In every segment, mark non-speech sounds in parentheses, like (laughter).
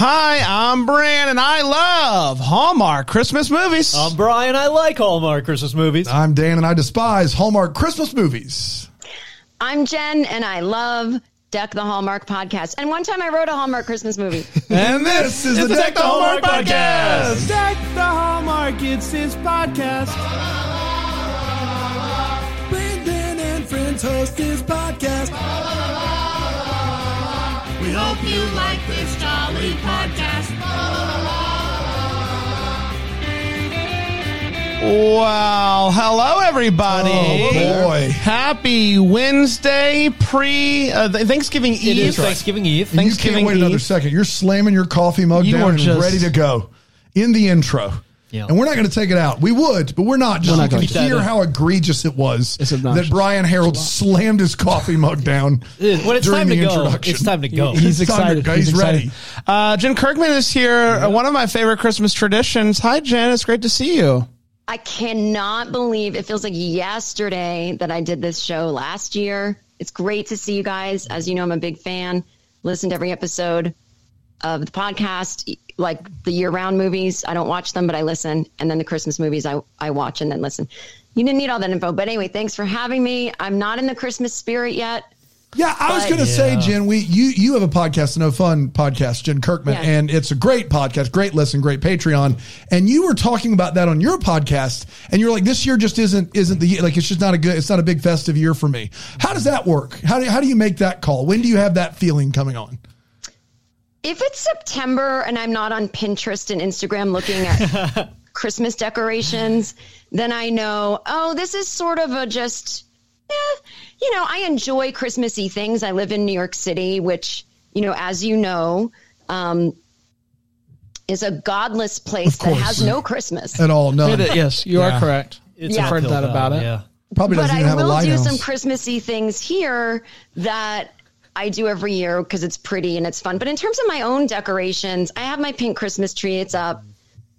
Hi, I'm Bran, and I love Hallmark Christmas movies. I'm Brian. I like Hallmark Christmas movies. I'm Dan, and I despise Hallmark Christmas movies. I'm Jen, and I love Deck the Hallmark podcast. And one time I wrote a Hallmark Christmas movie. (laughs) and this is the Deck the Hallmark podcast. Deck the Hallmark, it's his podcast. Brandon and friends host his podcast. We hope you like this jolly podcast. Well, hello everybody. Oh, boy. Happy Wednesday, pre uh, th- Thanksgiving Eve. is Thanksgiving Eve. And you Thanksgiving can't wait another second. You're slamming your coffee mug You down are and just- ready to go in the intro. Yeah. And we're not going to take it out. We would, but we're not. Just not you can to. hear how egregious it was that Brian Harold slammed his coffee mug down (laughs) When it's during time to the go, introduction. it's time to go. He's It's time to excited. go. He's, He's excited. ready. Uh, Jen Kirkman is here. uh, One of my favorite Christmas traditions. Hi, Jen. It's great to see you. I cannot believe it feels like yesterday that I did this show last year. It's great to see you guys. As you know, I'm a big fan. Listen to every episode of the podcast, like the year round movies. I don't watch them, but I listen. And then the Christmas movies, I, I watch and then listen. You didn't need all that info. But anyway, thanks for having me. I'm not in the Christmas spirit yet. Yeah, I was going to say, Jen, we you you have a podcast, the No Fun podcast, Jen Kirkman, Yeah. and it's a great podcast, great listen, great Patreon. And you were talking about that on your podcast, and you're like, this year just isn't isn't the year, like it's just not a good, it's not a big festive year for me. How does that work? How do how do you make that call? When do you have that feeling coming on? If it's September and I'm not on Pinterest and Instagram looking at (laughs) Christmas decorations, then I know, oh, this is sort of a just, eh, you know, I enjoy Christmassy things. I live in New York City, which, you know, as you know, um, is a godless place that has no Christmas. At all? No, yes, you Yeah. are correct. It's Yeah. an Heard that about it. Yeah. probably But doesn't I even have a will do lighthouse. some Christmassy things here that I do every year because it's pretty and it's fun. But in terms of my own decorations, I have my pink Christmas tree. It's up.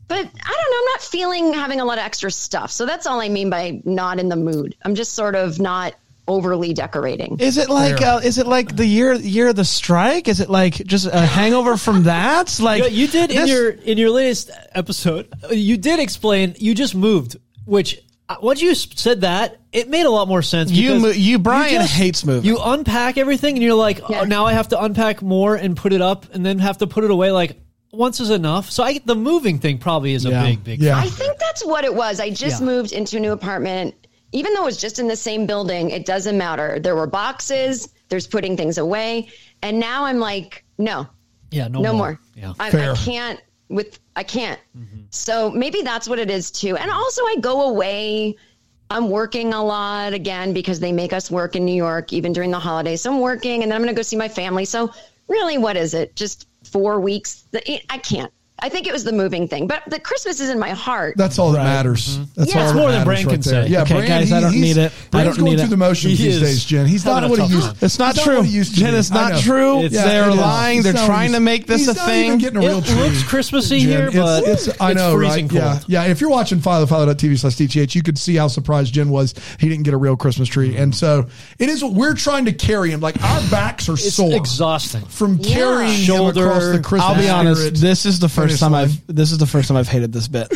But I don't know. I'm not feeling having a lot of extra stuff. So that's all I mean by not in the mood. I'm just sort of not overly decorating. Is it like uh, is it like the year year of the strike? Is it like just a hangover from that? (laughs) Like You, you did in your in your latest episode. You did explain you just moved, which once you said that, it made a lot more sense. You because mo- you- Brian just- hates moving. You unpack everything, and you're like, oh, Yeah. oh, now I have to unpack more and put it up, and then have to put it away. Like once is enough. So I the moving thing probably is a Yeah. big big. Yeah. I think that's what it was. I just Yeah. moved into a new apartment. Even though it was just in the same building, it doesn't matter. There were boxes, there's putting things away. And now I'm like, no, yeah, no, no more. more. Yeah. I, Fair. I can't with I can't. Mm-hmm. So maybe that's what it is too. And also I go away. I'm working a lot again because they make us work in New York even during the holidays. So I'm working and then I'm going to go see my family. So really what is it? Just 4 weeks. I can't. I think it was the moving thing. But the Christmas is in my heart. That's all that matters. Mm-hmm. That's Yeah. all It's that more than matters Bran can there. say. Yeah, Okay, Bran, guys, I don't need it. I don't going need through it. the motions He these is days, Jen. He's not what he tough used. time. It's not true. what he used to Jen, it's not true. It's- They're lying. They're trying to make this a thing. Getting a real It tree. looks Christmassy here, but it's, I know, right? Yeah, yeah. If you're watching Philo Philo.tv slash DTH, you could see how surprised Jen was he didn't get a real Christmas tree. And so it is. We're trying to carry him. Like our backs are It's sore exhausting. from carrying Shoulder. him across the Christmas. I'll be honest. This is the first finish time. I've this is the first time I've hated this bit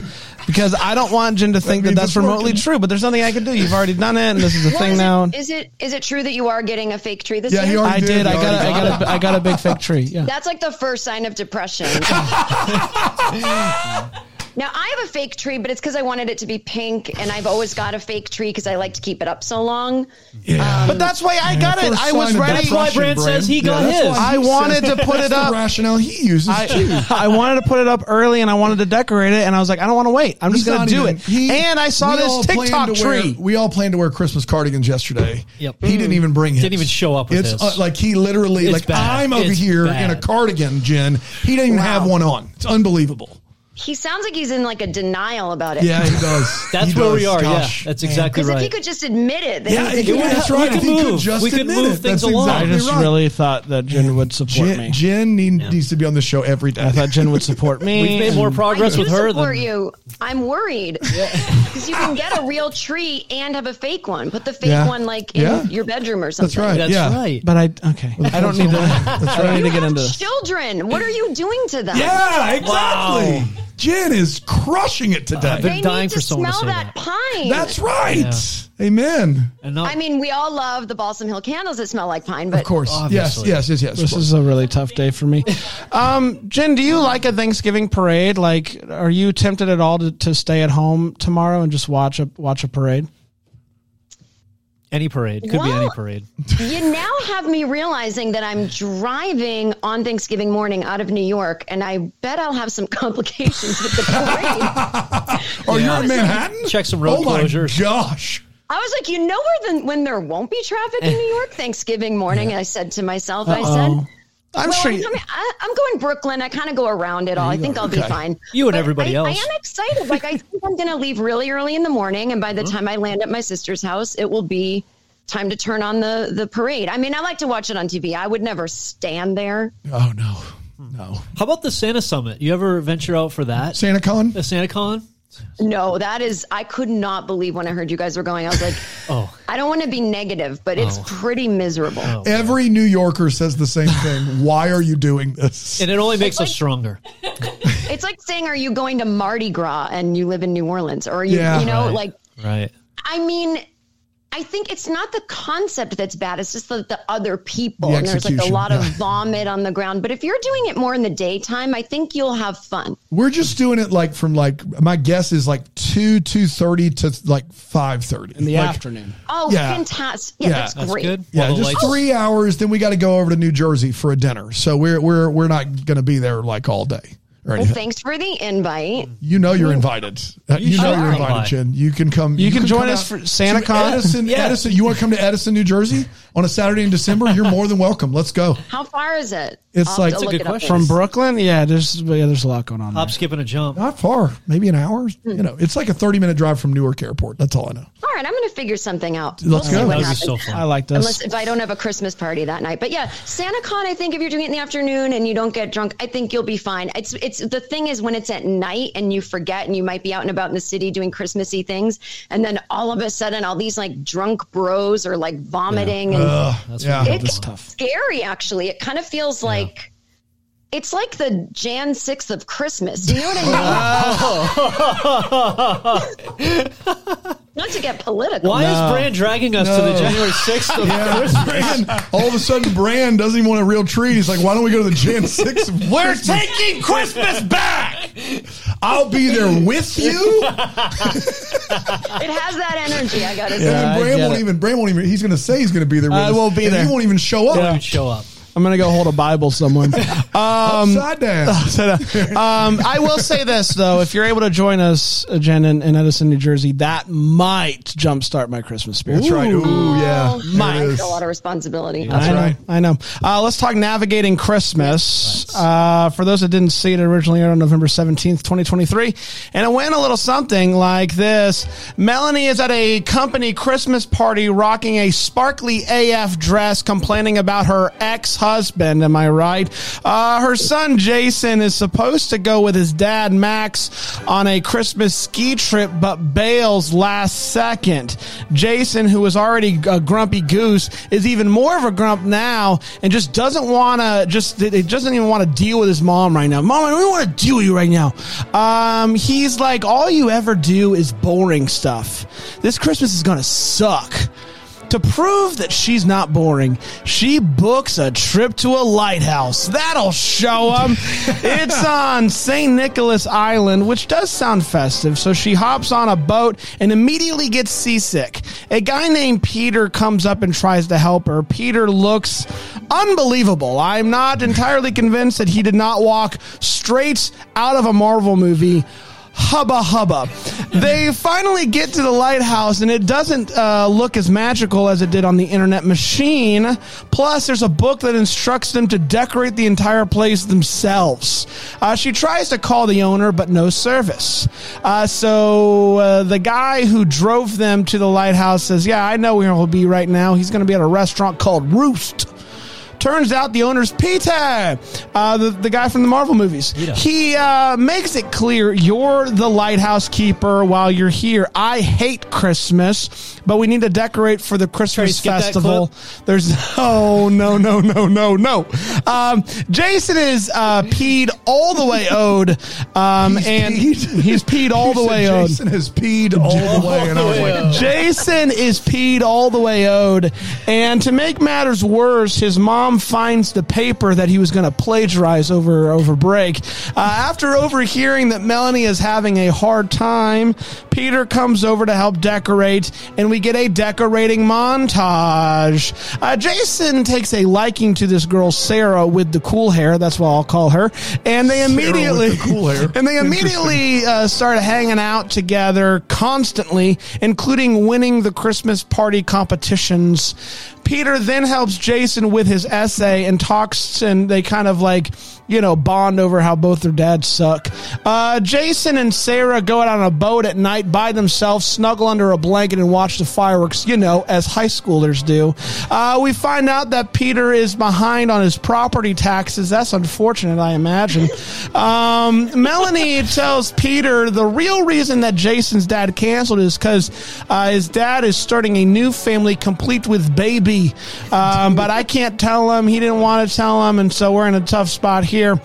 because I don't want Jen to think that, that's remotely working. true. But there's nothing I can do. You've already done it, and this is the Well, thing is now. It, is it is it true that you are getting a fake tree this Yeah, year? I did. did. I You got. A, I already got. A, I got a big fake tree. Yeah. That's like the first sign of depression. (laughs) (laughs) now I have a fake tree, but it's because I wanted it to be pink, and I've always got a fake tree because I like to keep it up so long. Yeah. But that's why I got it. I was ready. That's why Brand says he got that's his. I wanted to put that's it the up. rationale he uses too. I, (laughs) I wanted to put it up early and I wanted to decorate it and I was like, I don't want to wait. I'm just going to do even- it. he- and I saw this TikTok to wear- tree. we all planned to wear Christmas cardigans yesterday. Yep. He didn't even bring his. Didn't even show up with It's his. uh, like he literally It's like bad. I'm over It's here in a cardigan, Jen. He didn't even Wow. have one on. It's unbelievable. He sounds like he's in like a denial about it. Yeah, he does. (laughs) That's He where does. we are. Gosh, yeah, that's man. exactly Because if he could just admit it, then Yeah, he he could could- do that's we right. could If he could move. just We could admit move it, things that's along. I just right. really thought that Jen would support Jen, me. Jen need, needs to be on the show every day. I thought Jen would support me. (laughs) We've made more progress I do with her support than you. I'm worried. (laughs) because you can get a real tree and have a fake one. Put the fake Yeah. one like in Yeah. your bedroom or something. That's right. That's yeah. right. But I okay. I don't need to. I don't need You to get have into this. children. What are you doing to them? Yeah, exactly. Wow. Jen is crushing it today. been They dying need for to someone to smell say that, that. pine. That's right. Amen. And not, I mean, we all love the Balsam Hill candles that smell like pine, but Of course. Obviously. Yes, yes, yes, yes. This is a really tough day for me. Um, Jen, do you like a Thanksgiving parade? Like, are you tempted at all to, to stay at home tomorrow and just watch a watch a parade? Any parade could be any parade. (laughs) you now have me realizing that I'm driving on Thanksgiving morning out of New York, and I bet I'll have some (laughs) complications with the parade. (laughs) oh, you're in Manhattan? Check some road oh my closures. gosh. I was like, you know where the, when there won't be traffic in New York Thanksgiving morning? I said to myself, I said, I'm well, sure. I'm, I, I'm going Brooklyn. I kind of go around it all. I think I'll be fine. You and But everybody I, else. I am excited. Like I think I'm going to leave really early in the morning, and by the uh-huh. time I land at my sister's house, it will be time to turn on the the parade. I mean, I like to watch it on TV. I would never stand there. Oh, no. No. How about the Santa Summit? You ever venture out for that? SantaCon? The SantaCon? No, that is. I could not believe when I heard you guys were going. I was like, (laughs) Oh, I don't want to be negative, but it's oh. pretty miserable. Oh. Every New Yorker says the same thing. (laughs) Why are you doing this? and it only makes us stronger. (laughs) It's like saying, "Are you going to Mardi Gras and you live in New Orleans?" Or are you, Yeah. you know, Right. like Right. I mean, I think it's not the concept that's bad. It's just the, the other people. The and there's like a lot of vomit on the ground. But if you're doing it more in the daytime, I think you'll have fun. We're just doing it like from like my guess is like two two thirty to like five thirty in the like, afternoon. Oh, Yeah. fantastic. Yeah, Yeah. that's, That's great. good. Yeah, While just lights- three hours. Then we got to go over to New Jersey for a dinner. So we're we're we're not going to be there like all day or Well, thanks for the invite. You know you're invited. Uh, You, know you're invited, by. Jen. You can come. You can join us out for SantaCon. to Edison. Yeah. Edison. You want to come to Edison, New Jersey on a Saturday in December? You're more than welcome. Let's go. (laughs) How far is it? It's I'll like- a good it question. From. Brooklyn, yeah, there's yeah, there's a lot going on. Hop, There. skip, and a jump. Not far. Maybe an hour. You hmm. know, it's like a 30 minute drive from Newark Airport. That's all I know. All right, I'm going to figure something out. Let's see go. what That would be happens. so fun. I like this. Unless if I don't have a Christmas party that night. But yeah, SantaCon, I think if you're doing it in the afternoon and you don't get drunk, I think you'll be fine. It's it's the thing is when it's at night and you forget and you might be out and about in the city doing Christmassy things, and then all of a sudden all these like drunk bros are like vomiting and That's yeah. what it's tough. scary actually. It kind of feels like it's like the Jan 6th of Christmas. Do you know what I mean? (laughs) Not to get political. Why is Brand dragging us to the January 6th of (laughs) Yeah, Brand, all of a sudden, Brand doesn't even want a real treat. He's like, why don't we go to the Jan 6th? We're taking Christmas back. (laughs) I'll be there with you. It has that energy, I gotta say. and I Brand get won't it. even. Brand won't even. He's going to say he's going to be there. With I us, won't be and there. He won't even show up. Dude, show up? I'm gonna go hold a Bible somewhere. (laughs) (laughs) Upside down. um, I will say this though: if you're able to join us, uh, Jen, in, in Edison, New Jersey, that might jumpstart my Christmas spirit. That's right. Ooh, yeah. Oh, There that's a lot of responsibility. That's I know, right. I know. Uh, let's talk navigating Christmas. Uh, for those that didn't see it, it originally aired on November 17th, 2023. And it went a little something like this. Melanie is at a company Christmas party rocking a sparkly AF dress, complaining about her ex-husband. Am I right? Uh, her son Jason is supposed to go with his dad Max on a Christmas ski trip, but bails last second. Jason, who was already a grumpy goose, is even more of a grump now and just doesn't want to just it doesn't even want to deal with his mom right now. Mom, I don't want to deal with you right now. Um, he's like, all you ever do is boring stuff. This Christmas is gonna suck. To prove that she's not boring, she books a trip to a lighthouse. That'll show them. (laughs) it's on St. Nicholas Island, which does sound festive. So she hops on a boat and immediately gets seasick. A guy named Peter comes up and tries to help her. Peter looks unbelievable. I'm not entirely convinced that he did not walk straight out of a Marvel movie hubba hubba. They finally get to the lighthouse, and it doesn't uh, look as magical as it did on the internet machine. Plus, there's a book that instructs them to decorate the entire place themselves. Uh, she tries to call the owner, but no service. Uh, so uh, the guy who drove them to the lighthouse says, "Yeah, I know where he'll be right now. He's going to be at a restaurant called Roost." Turns out the owner's Peter, uh, the, the guy from the Marvel movies. He uh, makes it clear you're the lighthouse keeper while you're here. I hate Christmas, but we need to decorate for the Christmas festival. There's (laughs) oh no no no no no. Um, Jason is uh, peed all the way owed, um, He's and peed? he's peed all the way owed. Jason has peed all the way, and I was like, Jason is peed all the way owed. And to make matters worse, his mom finds the paper that he was going to plagiarize over over break. Uh, after overhearing that Melanie is having a hard time, Peter comes over to help decorate, and we get a decorating montage. Uh, Jason takes a liking to this girl Sarah with the cool hair. That's what I'll call her. And they immediately the cool hair. (laughs) and they immediately uh, started hanging out together constantly, including winning the Christmas party competitions. Peter then helps Jason with his essay and talks, and they kind of like, you know, bond over how both their dads suck. Uh, Jason and Sarah go out on a boat at night by themselves, snuggle under a blanket, and watch the fireworks, you know, as high schoolers do. Uh, we find out that Peter is behind on his property taxes. That's unfortunate, I imagine. Um, Melanie (laughs) tells Peter the real reason that Jason's dad canceled is because uh, his dad is starting a new family complete with baby. Um, but I can't tell him. He didn't want to tell him. And so we're in a tough spot here here.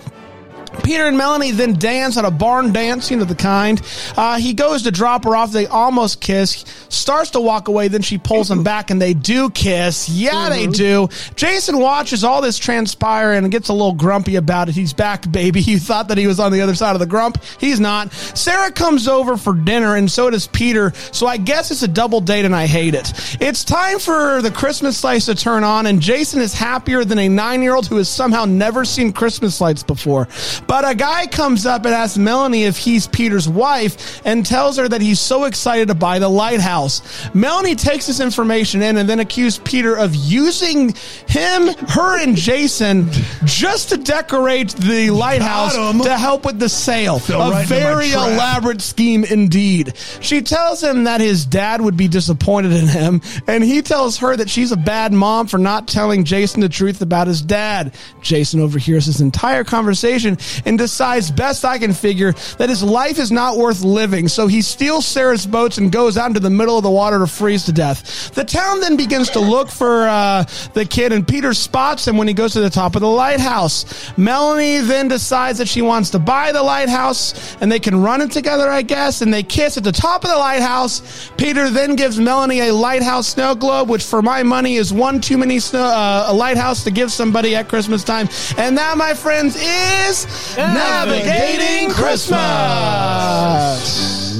Peter and Melanie then dance at a barn dance, you know, the kind. Uh, he goes to drop her off. They almost kiss. Starts to walk away. Then she pulls him back and they do kiss. Yeah, they do. Jason watches all this transpire and gets a little grumpy about it. He's back, baby. (laughs) You thought that he was on the other side of the grump. He's not. Sarah comes over for dinner and so does Peter. So I guess it's a double date and I hate it. It's time for the Christmas lights to turn on and Jason is happier than a nine year old who has somehow never seen Christmas lights before. But a guy comes up and asks Melanie if he's Peter's wife and tells her that he's so excited to buy the lighthouse. Melanie takes this information in and then accused Peter of using him, her, and Jason just to decorate the lighthouse to help with the sale. Fell a right very elaborate scheme indeed. She tells him that his dad would be disappointed in him, and he tells her that she's a bad mom for not telling Jason the truth about his dad. Jason overhears this entire conversation and decides, best I can figure, that his life is not worth living. So he steals Sarah's boats and goes out into the middle of the water to freeze to death. The town then begins to look for uh, the kid, and Peter spots him when he goes to the top of the lighthouse. Melanie then decides that she wants to buy the lighthouse, and they can run it together, I guess, and they kiss at the top of the lighthouse. Peter then gives Melanie a lighthouse snow globe, which for my money is one too many snow, uh, a lighthouse to give somebody at Christmas time. And that, my friends, is Navigating Christmas.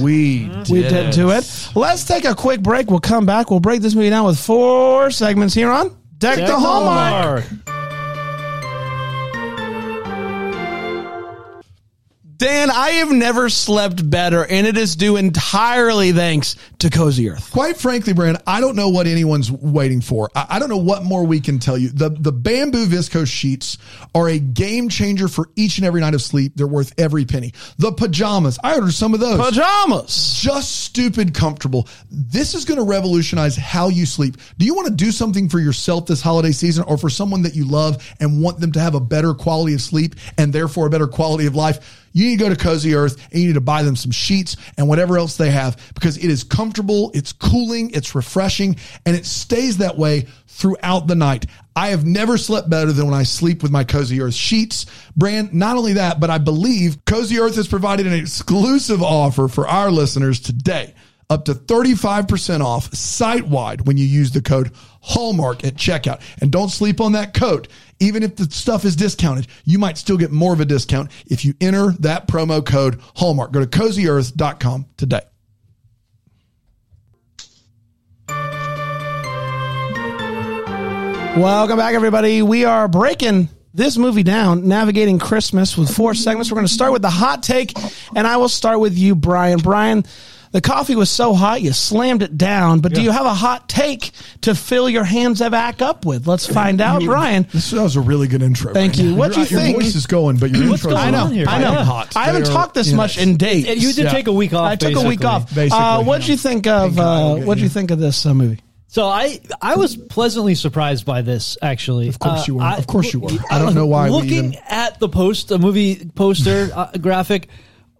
we We did do it. Let's take a quick break. We'll come back. We'll break this movie down with four segments here on Deck, Deck the the Hallmark. Dan, I have never slept better, and it is due entirely thanks to Cozy Earth. Quite frankly, Brand, I don't know what anyone's waiting for. I, I don't know what more we can tell you. The the bamboo viscose sheets are a game changer for each and every night of sleep. They're worth every penny. The pajamas, I ordered some of those. Pajamas. just stupid comfortable. This is going to revolutionize how you sleep. Do you want to do something for yourself this holiday season or for someone that you love and want them to have a better quality of sleep and therefore a better quality of life? You need to go to Cozy Earth and you need to buy them some sheets and whatever else they have because it is comfortable, it's cooling, it's refreshing, and it stays that way throughout the night. I have never slept better than when I sleep with my Cozy Earth sheets. Brand, not only that, but I believe Cozy Earth has provided an exclusive offer for our listeners today. Up to 35% off site wide when you use the code Hallmark at checkout. And don't sleep on that code. Even if the stuff is discounted, you might still get more of a discount if you enter that promo code Hallmark. Go to cozyearth.com today. Welcome back, everybody. We are breaking this movie down, navigating Christmas with four segments. We're going to start with the hot take, and I will start with you, Brian. Brian, the coffee was so hot you slammed it down, but do you have a hot take to fill your hands back up with? Let's find out, (laughs) Brian. This that was a really good intro. Thank Brand. you. What'd Your- you think? Your voice is going, but your What's intro going I know, on here? I know. Yeah. hot. I haven't They talked this yes. much in days. And you did Yeah. take a week off. I took a week off. Basically, Uh, what'd yeah. you think of? Uh, what'd you think of this uh, movie? So I I was pleasantly surprised by this. Actually, of course you were. Of course you were. I don't know why we Looking even- at the post, a movie poster uh, graphic,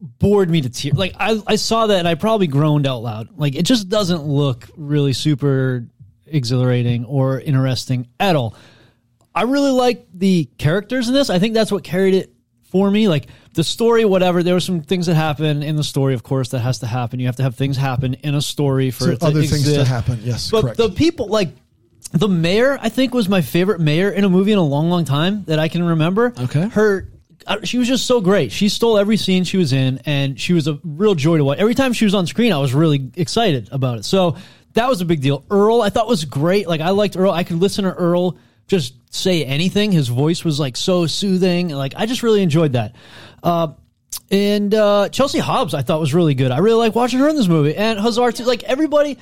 bored me to tears. Like I I saw that and I probably groaned out loud. Like it just doesn't look really super exhilarating or interesting at all. I really like the characters in this. I think that's what carried it for me. Like the story, whatever. There were some things that happen in the story, of course, that has to happen. You have to have things happen in a story for So it to other things to happen. Yes, but correct. the people like the mayor, I think, was my favorite mayor in a movie in a long, long time that I can remember. Okay. her. She was just so great. She stole every scene she was in, and she was a real joy to watch. Every time she was on screen, I was really excited about it. So that was a big deal. Earl, I thought was great. Like I liked Earl. I could listen to Earl just say anything. His voice was like so soothing. Like I just really enjoyed that. Uh, and uh, Chelsea Hobbs, I thought was really good. I really like watching her in this movie, and Huszar too. Like everybody,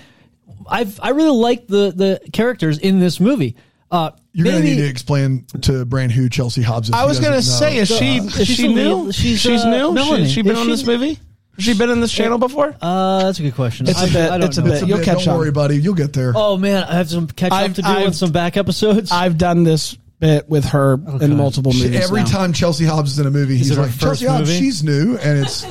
I've I really liked the the characters in this movie. Uh, You're going to need to explain to Brand who Chelsea Hobbs is. I was gonna say, is she is she's she the new? she's, she's uh, new. Melanie. She, she been Is on she- this movie? Has she been in this channel before? Uh, that's a good question. It's a I- bit- I don't it's a bit- You'll catch Don't on. worry, buddy. You'll get there. Oh man, I have some catch up I've- to do on I've- some back episodes. I've done this bit with her in multiple She- movies. every now. time Chelsea Hobbs is in a movie, he's like, first Chelsea Hobbs, she's new, and it's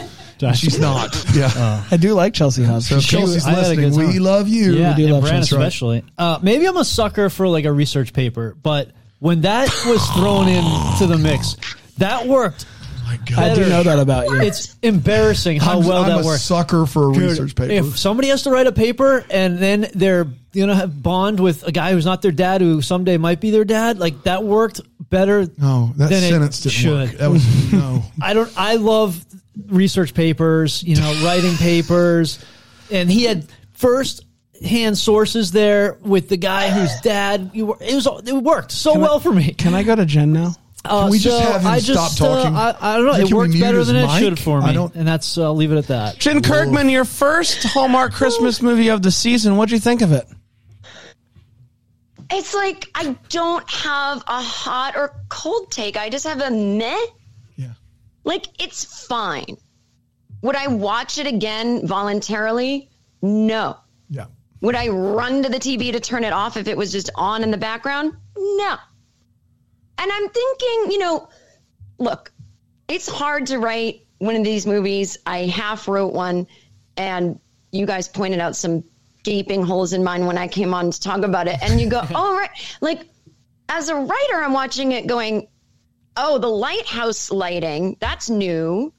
she's not. (laughs) Yeah. I do like Chelsea Hobbs. so if She- Chelsea's I had listening, we love you. yeah, do and love Brand Chelsea, especially. Uh, maybe I'm a sucker for like a research paper, but when that was thrown into the mix, that worked. Oh my God. I do know that about you. It's embarrassing how I'm, well I'm that a works. sucker for a Dude, research paper. If somebody has to write a paper and then they're you know have bond with a guy who's not their dad who someday might be their dad, like that worked better. no, that than it sentence didn't should. work. That was no. (laughs) I don't. I love research papers. You know, (laughs) writing papers, and he had first hand sources there with the guy whose dad you were. It was. It worked so Can I- well for me. Can I go to Jen now? Uh, Can we just have him I stop just, uh. I, I don't know. Can It worked better his than it mic? should for I me, don't- and that's. I'll leave it at that. Jen Kirkman, your first Hallmark Christmas movie of the season. What'd you think of it? It's like I don't have a hot or cold take. I just have a meh. Like it's fine. Would I watch it again voluntarily? No. Yeah. Would I run to the TV to turn it off if it was just on in the background? No. And I'm thinking, you know, look, it's hard to write one of these movies. I half wrote one, and you guys pointed out some gaping holes in mine when I came on to talk about it. And you go, (laughs) oh, right. Like, as a writer, I'm watching it going, oh, the lighthouse lighting, that's new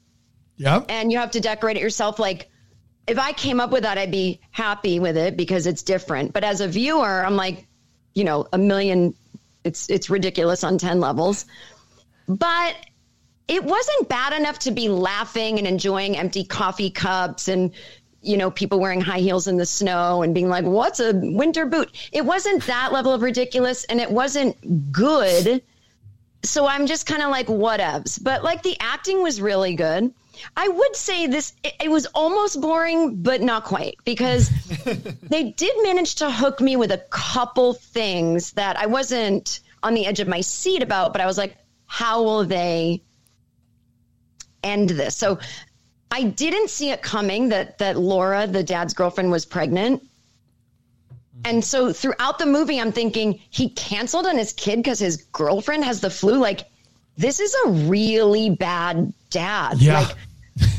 Yeah. and you have to decorate it yourself. Like, if I came up with that, I'd be happy with it because it's different. But as a viewer, I'm like, you know, a million. It's it's ridiculous on ten levels, but it wasn't bad enough to be laughing and enjoying empty coffee cups and you know people wearing high heels in the snow and being like what's a winter boot it wasn't that level of ridiculous and it wasn't good so I'm just kind of like whatevs. But like the acting was really good. I would say this it, it was almost boring, but not quite because (laughs) they did manage to hook me with a couple things that I wasn't on the edge of my seat about, but I was like, how will they end this? So I didn't see it coming that that Laura, the dad's girlfriend, was pregnant. And so throughout the movie, I'm thinking he canceled on his kid because his girlfriend has the flu. Like, this is a really bad dad. Yeah. Like,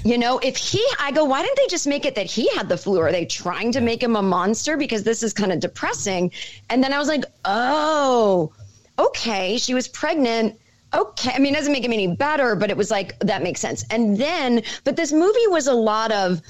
you know, if he, I go, why didn't they just make it that he had the flu? Are they trying to make him a monster? Because this is kind of depressing. And then I was like, oh, okay, she was pregnant. Okay. I mean, it doesn't make him any better, but it was like, that makes sense. And then, but this movie was a lot of,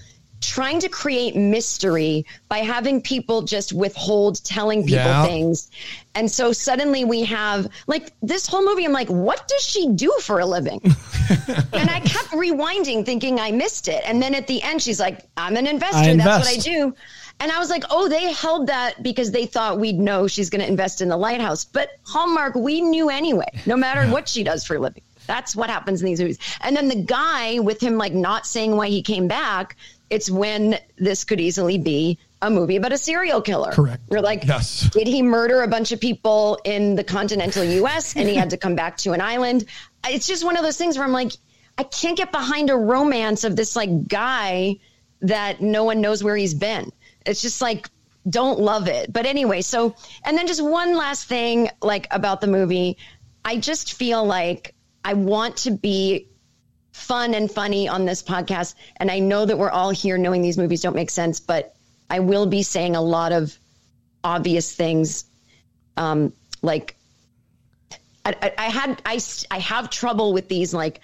trying to create mystery by having people just withhold telling people Yeah. things. And so suddenly we have like this whole movie, I'm like, what does she do for a living? (laughs) and I kept rewinding thinking I missed it. And then at the end, she's like, I'm an investor. I That's what I do. And I was like, oh, they held that because they thought we'd know she's going to invest in the lighthouse. But Hallmark, we knew anyway, no matter what she does for a living. That's what happens in these movies. And then the guy with him, like, not saying why he came back, it's when this could easily be a movie about a serial killer. Correct. We're like, Yes. did he murder a bunch of people in the continental US and he had to come back to an island? It's just one of those things where I'm like, I can't get behind a romance of this like guy that no one knows where he's been. It's just like don't love it. But anyway, so and then just one last thing like about the movie. I just feel like I want to be fun and funny on this podcast and I know that we're all here knowing these movies don't make sense, but I will be saying a lot of obvious things um like I, I, I had I, s- I have trouble with these like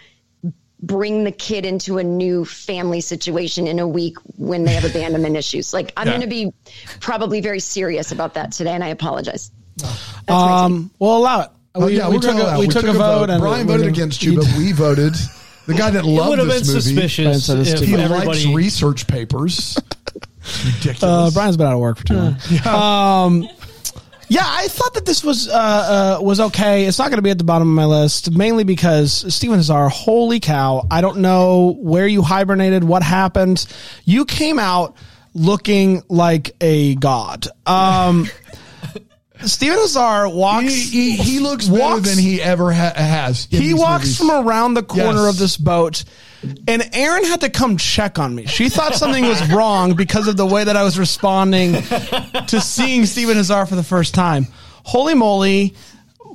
bring the kid into a new family situation in a week when they have abandonment (laughs) issues. Like I'm Yeah. going to be probably very serious about that today, and I apologize. That's. Um, we'll allow it. Oh, we, yeah, we we're took a, allow- we, took, a vote. and Brian voted against you, but we voted. The guy that It loved would have been this movie. suspicious Brian said it's if too He everybody. likes research papers. (laughs) Ridiculous. Uh, Brian's been out of work for too long. (laughs) Um, yeah, I thought that this was uh, uh, was okay. It's not going to be at the bottom of my list, mainly because Stephen Huszar. Holy cow! I don't know where you hibernated, what happened. You came out looking like a god. Um, (laughs) Stephen Huszar walks. he, he, he looks better walks- than he ever ha- has. he walks movies. from around the corner Yes. of this boat and Aaron had to come check on me. She thought something was wrong because of the way that I was responding to seeing Stephen Huszar for the first time. Holy moly.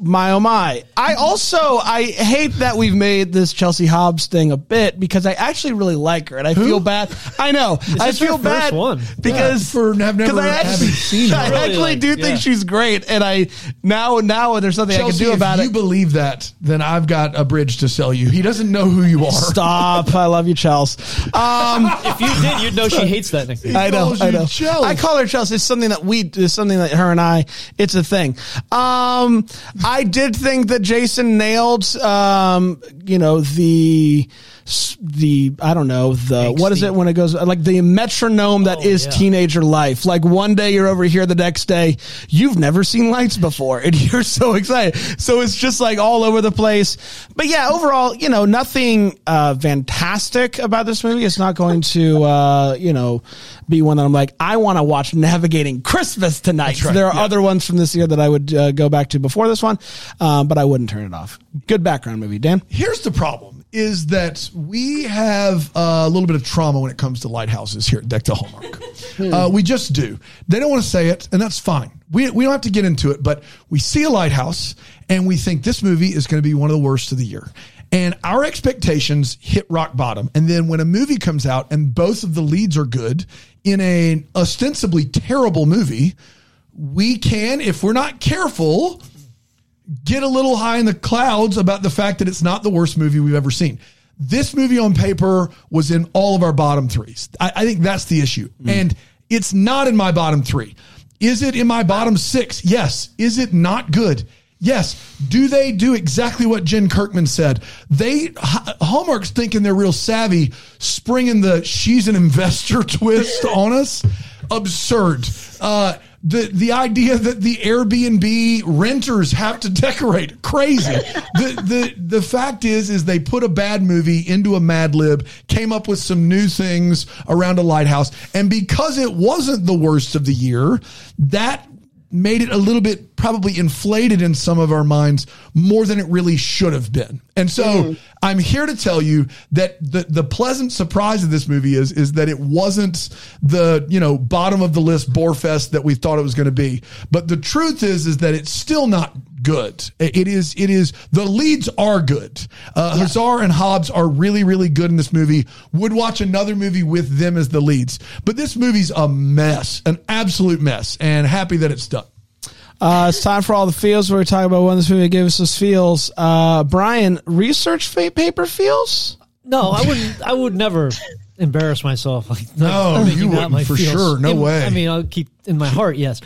My oh my. I also I hate that we've made this Chelsea Hobbs thing a bit because I actually really like her and I feel bad. I know. I feel bad one. because Yeah, for have never I actually, seen her. (laughs) I Really actually like- do think yeah. she's great and I now now there's something I can do if about you it. believe that, then I've got a bridge to sell you. He doesn't know who you are. Stop. I love you, Chels. Um, (laughs) If you did, you'd know she hates that nickname. I know. I know. Chels. I call her Chels. It's something that we. It's something that her and I. It's a thing. Um, I did think that Jason nailed. Um, you know the the I don't know the what is Angsty. it when it goes like the metronome that Oh, is yeah. teenager life. Like one day you're over here, the next day you've never seen lights before, and (laughs) you're so excited. So it's just like all over the place. But yeah, overall, you know, nothing uh, fantastic about this movie. It's not going to (laughs) uh, you know be one that I'm like I want to watch Navigating Christmas tonight. right, There are yeah. other ones from this year that I would uh, go back to before this one, um, but I wouldn't turn it off. Good background movie, Dan. Here's the problem is that we have a little bit of trauma when it comes to lighthouses here at Deck the Hallmark. (laughs) uh, we just do. They don't want to say it, and that's fine. We, we don't have to get into it, but we see a lighthouse and we think this movie is going to be one of the worst of the year. And our expectations hit rock bottom. And then when a movie comes out and both of the leads are good in a ostensibly terrible movie, we can, if we're not careful, get a little high in the clouds about the fact that it's not the worst movie we've ever seen. This movie on paper was in all of our bottom threes. I, I think that's the issue. And it's not in my bottom three. Is it in my bottom six? Yes. Is it not good? Yes. Do they do exactly what Jen Kirkman said? They Hallmark's thinking they're real savvy, springing the she's an (laughs) investor twist on us. Absurd. Uh, the the idea that the Airbnb renters have to decorate crazy. the the the fact is is they put a bad movie into a Mad Lib, came up with some new things around a lighthouse, and because it wasn't the worst of the year, that made it a little bit probably inflated in some of our minds more than it really should have been. And so hmm. I'm here to tell you that the the pleasant surprise of this movie is is that it wasn't the, you know, bottom of the list bore fest that we thought it was going to be. But the truth is is that it's still not good. It is it is the leads are good. Uh Huszar and Hobbs are really really good in this movie. Would watch another movie with them as the leads. But this movie's a mess, an absolute mess and happy that it's done. Uh, it's time for all the feels. Where we talking about when this movie gave us those feels. Uh, Brian, research paper feels. No, I wouldn't. I would never embarrass myself. (laughs) Like No, making you that wouldn't, my for feels. sure. No In- way. I mean, I'll keep in my heart. Yes.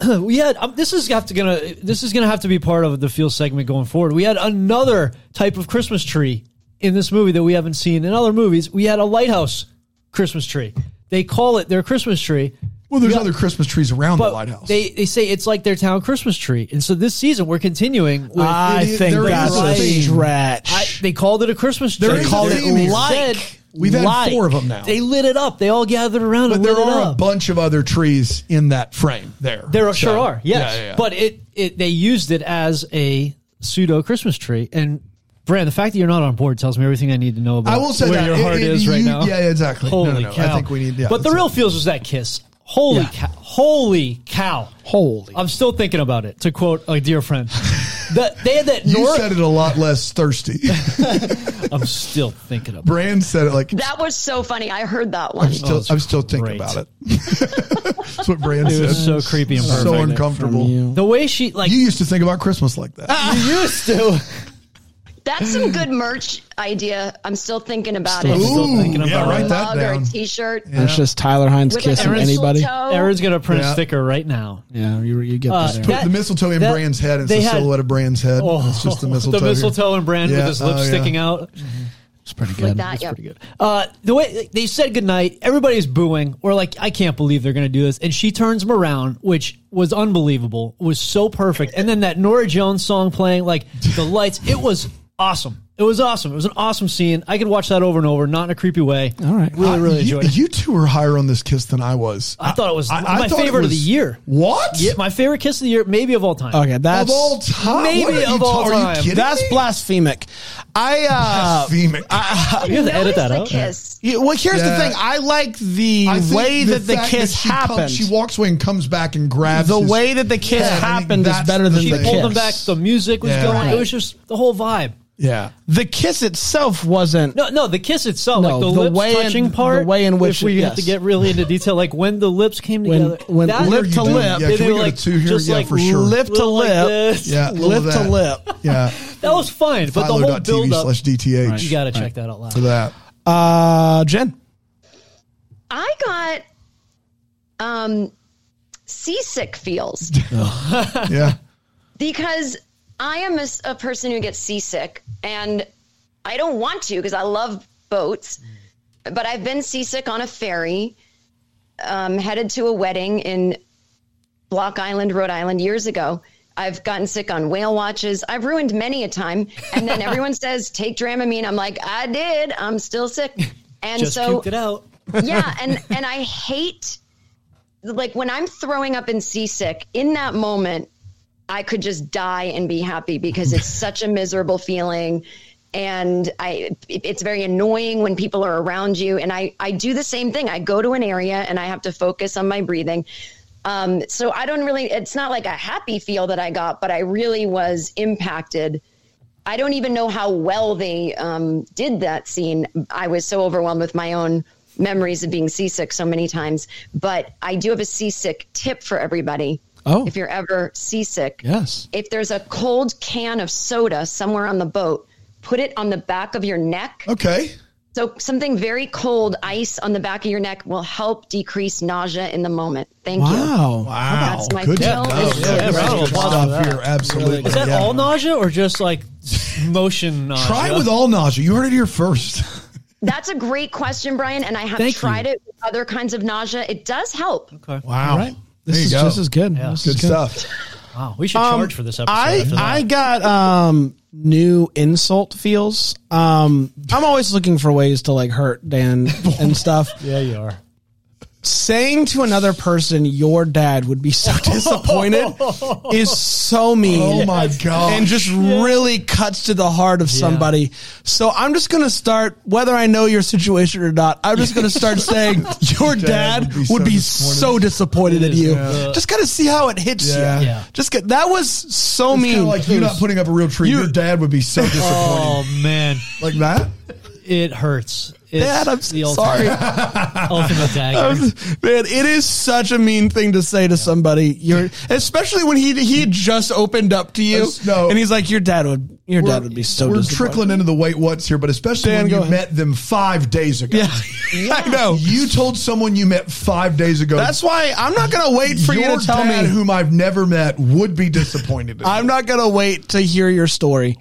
(clears throat) we had um, this is have to gonna this is gonna have to be part of the feel segment going forward. We had another type of Christmas tree in this movie that we haven't seen in other movies. We had a lighthouse Christmas tree. They call it their Christmas tree. Well, there's Yeah. other Christmas trees around the lighthouse. they, they say it's like their town Christmas tree, and so this season we're continuing with. I think that's is a a stretch. I, they called it a Christmas tree. They is a called it here. like. We've had four of them now. They lit it up. They all gathered around but and there are a bunch of other trees in that frame there. There are, So, sure are, yes. yeah, yeah, yeah. But it, it they used it as a pseudo Christmas tree. And Brand, the fact that you're not on board tells me everything I need to know about I will say where that. your It- heart it- is right now. yeah, exactly. Holy no, no. I cow! think we need- yeah, but the real feels was that kiss. Holy Yeah. cow! Holy cow! Holy. I'm still thinking about it. To quote a dear friend, the, they had that. You Nora, said it a lot less thirsty. (laughs) I'm still thinking about. it. Brand said it like That was so funny. I heard that one. I'm still, oh, it's I'm still thinking great. about it. (laughs) That's what Brand It said. was so creepy and so uncomfortable. You. you. The way she like you used to think about Christmas like that. (laughs) you used to. That's some good merch idea. I'm still thinking about it. I'm Still- it. I'm still thinking yeah, about write it. that Mug or a down. t-shirt It's just Tyler Hynes with kissing a anybody. mistletoe. Aaron's gonna print Yeah. a sticker right now. Yeah, you, you get Uh, that. Aaron. that- the mistletoe in that- Brand's head. It's they the had- silhouette of Brand's head. Oh, it's just the (laughs) mistletoe. the here. mistletoe and Brand Yeah, with his lips oh, yeah. sticking out. It's pretty like good. that. Yep. Pretty good. Uh, the way they said goodnight, everybody's booing. Or like, I can't believe they're going to do this. And she turns them around, which was unbelievable. Was so perfect. And then that Norah Jones song playing, like the lights. It was awesome. It was awesome. It was an awesome scene. I could watch that over and over, not in a creepy way. All right. Really, really Uh, you, enjoyed it. You two were higher on this kiss than I was. I thought it was I- I my thought it favorite of the year. What? Yeah, my favorite kiss of the year, maybe of all time. Okay, that's of all time? Maybe What are you of all ta- are you time. kidding that's me? blasphemic. I uh, Blasphemic. (laughs) You have to edit that Notice out. kiss. yeah, well, here's Yeah. the thing. I like the I think way that the fact kiss she comes- happened. she walks away and comes back and grabs the his- way that the kiss Yeah, I think happened is that's better the than She the thing. pulled kiss. them back. The music was going. It was just the whole vibe. Yeah. The kiss itself wasn't. No, no, the kiss itself, No, like the, the lips way in- touching part, the way in which if we it- have to get really into detail, like when the lips came When- together, when that- lip to lip. Yeah, They can we were go like- two here? just yeah, like for sure. lip to Little like lip. this. yeah, lip to lip. (laughs) Yeah. that was fine, but the whole build up slash DTH. you got to check that out loud. for that. Uh, Jen. I got um seasick feels (laughs) (laughs) Yeah. because I am a person who gets seasick and I don't want to because I love boats, but I've been seasick on a ferry, um, headed to a wedding in Block Island, Rhode Island years ago. I've gotten sick on whale watches. I've ruined many a time. And then everyone (laughs) says, take Dramamine. I'm like, I did. I'm still sick. (laughs) And Just so it out. (laughs) yeah, and and I hate like when I'm throwing up and seasick in that moment, I could just die and be happy because it's (laughs) such a miserable feeling. And I it's very annoying when people are around you. And I, I do the same thing. I go to an area and I have to focus on my breathing. Um, so I don't really, it's not like a happy feel that I got, but I really was impacted. I don't even know how well they um, did that scene. I was so overwhelmed with my own memories of being seasick so many times. But I do have a seasick tip for everybody. Oh. If you're ever seasick, Yes. if there's a cold can of soda somewhere on the boat, put it on the back of your neck. Okay. So something very cold, ice on the back of your neck, will help decrease nausea in the moment. Thank you. Wow. Wow. That's my Good pill. stuff. Yeah, Yeah, round of good stuff that. here. Absolutely. Is that Yeah. all nausea or just like motion nausea? Try with all nausea. You heard it here first. (laughs) That's a great question, Brian. And I have Thank tried it with other kinds of nausea. It does help. Okay. Wow. All right. This There you is go. this is good. This Good is good. stuff. Wow, we should Um, charge for this episode. I. I got um new insult feels. Um I'm always looking for ways to like hurt Dan (laughs) and stuff. yeah, you are. Saying to another person your dad would be so (laughs) disappointed is so mean. Oh my god. and just really cuts to the heart of somebody. So I'm just going to start, whether I know your situation or not, I'm just going to start saying (laughs) your dad, would be, so, disappointed in is, you. yeah. Just got to see how it hits Yeah. you. Yeah. Just get, that was so It's mean. like you It not putting up a real tree. You- Your dad would be so (laughs) oh, disappointed. Oh man, like that? it hurts. It's Dad, I'm the sorry. (laughs) (laughs) ultimate, ultimate dagger. Man, it is such a mean thing to say to somebody. You're especially when he he just opened up to you, no. and he's like, "Your dad would, your dad would be so." We're disappointed." trickling into the wait what's here, but especially Dan, when go you ahead. met them five days ago. Yeah, (laughs) I know. You told someone you met five days ago. That's why I'm not going to wait for your you to tell dad, me. whom I've never met, would be disappointed. In I'm you. not going to wait to hear your story.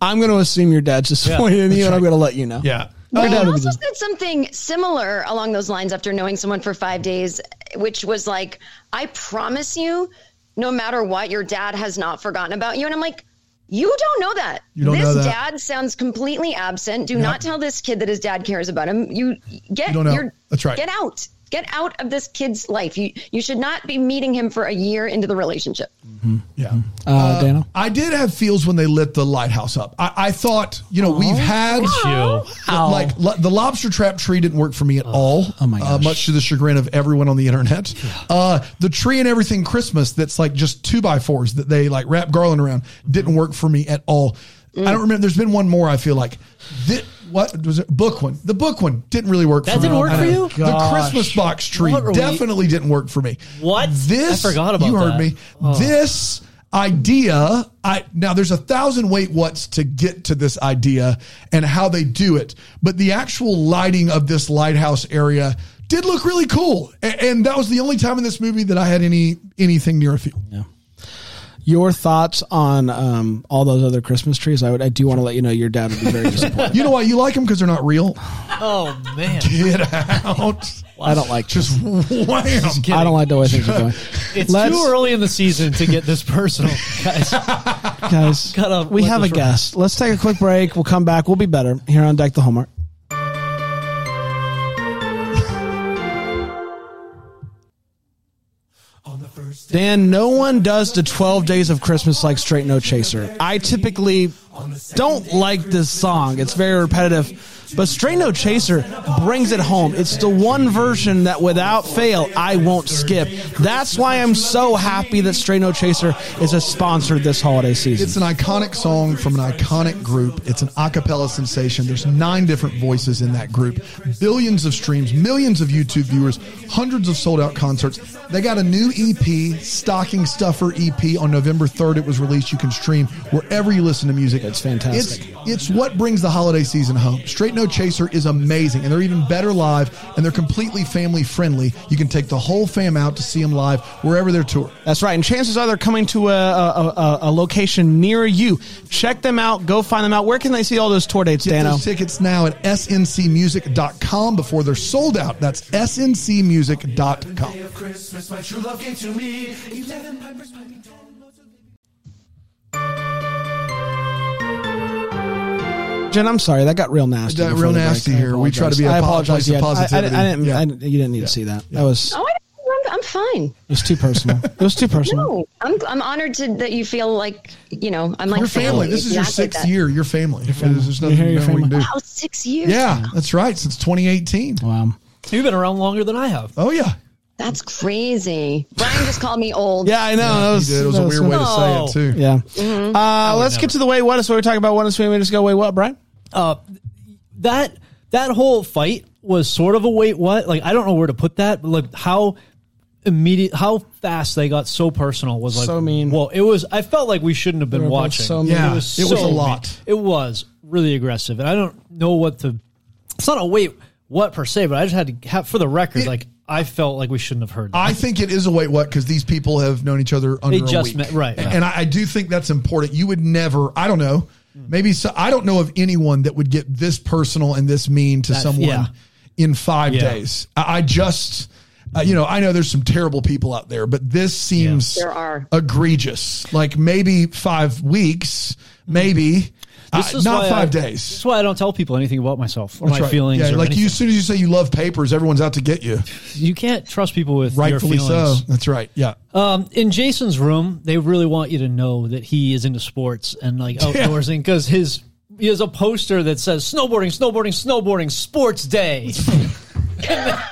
I'm going to assume your dad's disappointed in you, and I'm going to let you know. Yeah. Well, oh, I also said something similar along those lines after knowing someone for five days, which was like, I promise you, no matter what, your dad has not forgotten about you. And I'm like, you don't know that. Don't this know that. dad sounds completely absent. Do not tell this kid that his dad cares about him. You get You don't know. your That's right. Get out. Get out of this kid's life. You you should not be meeting him for a year into the relationship. Yeah. Uh, Dana? I did have feels when they lit the lighthouse up. I, I thought, you know, we've had You. like lo- the lobster trap tree didn't work for me at all. Oh my Uh, much to the chagrin of everyone on the internet. Uh, the tree and everything Christmas that's like just two by fours that they like wrap garland around didn't work for me at all. I don't remember. There's been one more. I feel like Thi- what was it? Book one. The book one didn't really work. For me. That for didn't me. work for I- you? The Gosh. Christmas box tree What are we- definitely didn't work for me. What? This I forgot about you heard that. me. Oh. This idea, I now there's a thousand wait whats to get to this idea and how they do it, but the actual lighting of this lighthouse area did look really cool, A- and that was the only time in this movie that I had any anything near a feel. Your thoughts on um, all those other Christmas trees? I would. I do want to let you know your dad would be very disappointed. You know why you like them because they're not real. Oh man. Get out! I don't like. Just wham! I don't like the way things are going. (laughs) It's Let's- too early in the season to get this personal, guys. guys. Gotta we have a run. guest. Let's take a quick break. We'll come back. We'll be better here on Deck the Hallmark. Dan, no one does the 12 days of Christmas like Straight No Chaser. I typically don't like this song. It's very repetitive. But Straight No Chaser brings it home. It's the one version that without fail I won't skip. That's why I'm so happy that Straight No Chaser is a sponsor this holiday season. It's an iconic song from an iconic group. It's an a cappella sensation. There's nine different voices in that group, billions of streams, millions of YouTube viewers, hundreds of sold out concerts. They got a new EP, Stocking Stuffer EP, on November 3rd. It was released. You can stream wherever you listen to music. It's fantastic. It's, it's what brings the holiday season home. Straight No Chaser is amazing, and they're even better live, and they're completely family friendly. You can take the whole fam out to see them live wherever they're touring. That's right. And chances are they're coming to a, a, a, a location near you. Check them out. Go find them out. Where can they see all those tour dates, Get Dano? those tickets now at sncmusic.com before they're sold out. That's sncmusic.com. Jen, I'm sorry. That got real nasty. Got before real the break. nasty here. We try to be I apologize. place of Yeah, I- I, I, didn't, Yeah. I didn't- you didn't need to see that. That was Oh, I don't, I'm, I'm fine. it was too personal. It was too personal. No, I'm I'm honored to that you feel like you know I'm like Your family. This is your sixth that. year. Your family. There's You're nothing your more we can do. Wow, six years. Yeah, that's right. Since 2018. Wow. You've been around longer than I have. Oh yeah, That's crazy. Brian just called me old. Yeah, I know. that he was, did. It was that a weird way to say it too. Yeah. Mm-hmm. Uh, let's get to the way what is. What we're talking about. What is we just go way what, Brian? Uh, that that whole fight was sort of a wait what? Like I don't know where to put that, but like how immediate, how fast they got so personal was like So mean. Well, it was. I felt like we shouldn't have been They watching. so mean. Yeah, it was, it was so a lot. mean. It was really aggressive, and I don't know what to. It's not a wait what per se, but I just had to have for the record. It- like I felt like we shouldn't have heard. That. I think it is a wait what because these people have known each other under They a just week. met- right, And, right. and I, I do think that's important. You would never. I don't know. Maybe so, I don't know of anyone that would get this personal and this mean to That- someone yeah. in five Yeah. days. I, I just. Uh, you know, I know there's some terrible people out there, but this seems There are. egregious. Like maybe five weeks, maybe This is not five I- days. That's why I don't tell people anything about myself or That's my right. feelings. Yeah, like you, as soon as you say you love papers, everyone's out to get you. you can't trust people with Rightfully your so. feelings. That's right. Yeah. Um, in Jason's room, they really want you to know that he is into sports and like outdoorsing because his he has a poster that says snowboarding, snowboarding, snowboarding, sports day. (laughs) (laughs)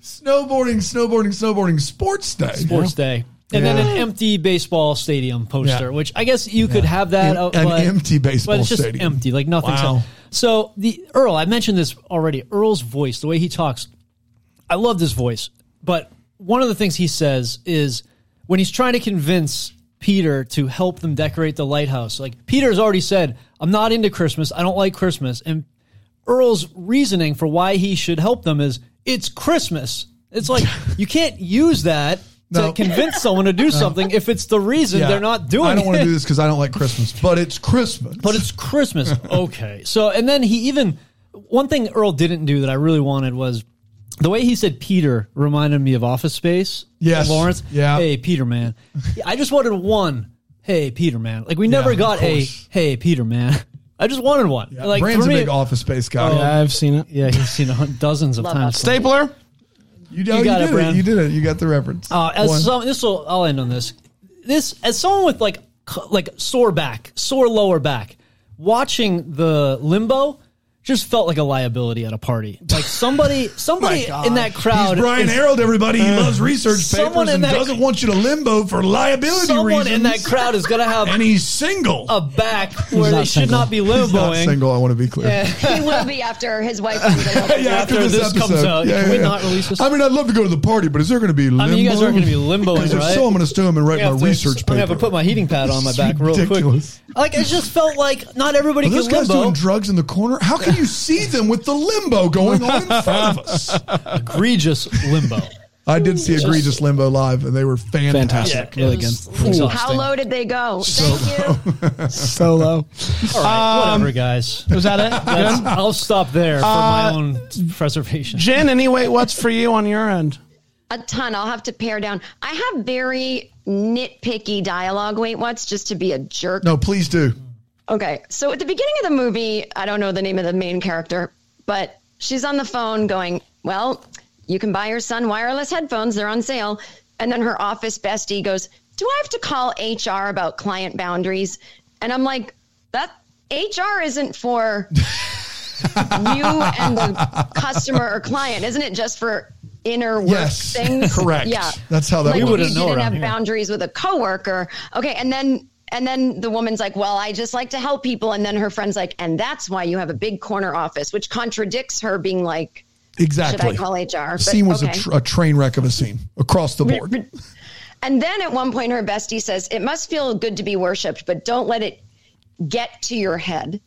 Snowboarding, snowboarding, snowboarding, sports day. sports day. And then an empty baseball stadium poster, Yeah. which I guess you could have that. An- out, uh, an but- empty baseball but it's just stadium. empty, like nothing. Wow. So the Earl, I mentioned this already. Earl's voice, the way he talks, I love this voice. But one of the things he says is when he's trying to convince Peter to help them decorate the lighthouse. Like Peter's already said, "I'm not into Christmas. I don't like Christmas." And Earl's reasoning for why he should help them is it's Christmas. It's like (laughs) you can't use that to convince someone to do (laughs) something if it's the reason Yeah. they're not doing it. I don't want it. to do this because I don't like Christmas, but it's Christmas. But it's Christmas. (laughs) Okay. So, and then he even, one thing Earl didn't do that I really wanted was the way he said Peter reminded me of Office Space. Yes. Lawrence. Yeah. Hey, Peter, man. I just wanted one. Hey, Peter, man. Like, we never of got a, course. hey, Peter, man. I just wanted one. Like, Brand's for a me- big office space guy. Um, yeah, I've seen it. Yeah, he's seen it dozens of times. Stapler. You, know, You got you it, did Brand. You did it. You got the reference. Uh, as some, this will, I'll end on this. This as someone with like like sore back, sore lower back, watching the limbo just felt like a liability at a party. Like somebody, (laughs) oh somebody in that crowd. He's Brian is- Harold, everybody. He uh, loves research someone papers in and that- doesn't want you to limbo for liability Someone reasons. in that crowd is gonna have (laughs) and he's single. a back where they not should single. not be he's not limboing. single. I want to be clear. He will be after his wife comes in. (laughs) Yeah, After this comes out, can we not release this? I mean, I'd love to go to the party, but is there going to be limbo? I mean, you guys aren't going to be limboing, Because if right? so, I'm going to stay home and write my gonna have to- research I'm gonna paper. have to put my heating pad on my back real quick. Like it just felt like not everybody Are could those guys doing drugs in the corner? How can you see them with the limbo going on in front of us? Egregious limbo. I did see egregious limbo live, and they were fantastic. Fantastic. Really good. exhausting. How low did they go? Thank you. So low. All right, Um, whatever, guys. Was that it? That's- I'll stop there for Uh, my own preservation. Jen, anyway, what's for you on your end? A ton. I'll have to pare down. I have very nitpicky dialogue. Wait, what's just to be a jerk? No, please do. Okay. So at the beginning of the movie, I don't know the name of the main character, but she's on the phone going, Well, you can buy your son wireless headphones. They're on sale. And then her office bestie goes, Do I have to call HR about client boundaries? And I'm like, That HR isn't for you and the customer or client, isn't it just for inner work Yes, things? correct. Yeah. That's how that like works. if wouldn't you know didn't have here. boundaries with a coworker. Okay, and then and then the woman's like, "Well, I just like to help people," and then her friend's like, "And that's why you have a big corner office," which contradicts her being like, Exactly. "Should I call HR?" But, scene was okay. a, tr- a train wreck of a scene across the board. (laughs) And then at one point, her bestie says, "It must feel good to be worshipped, but don't let it get to your head.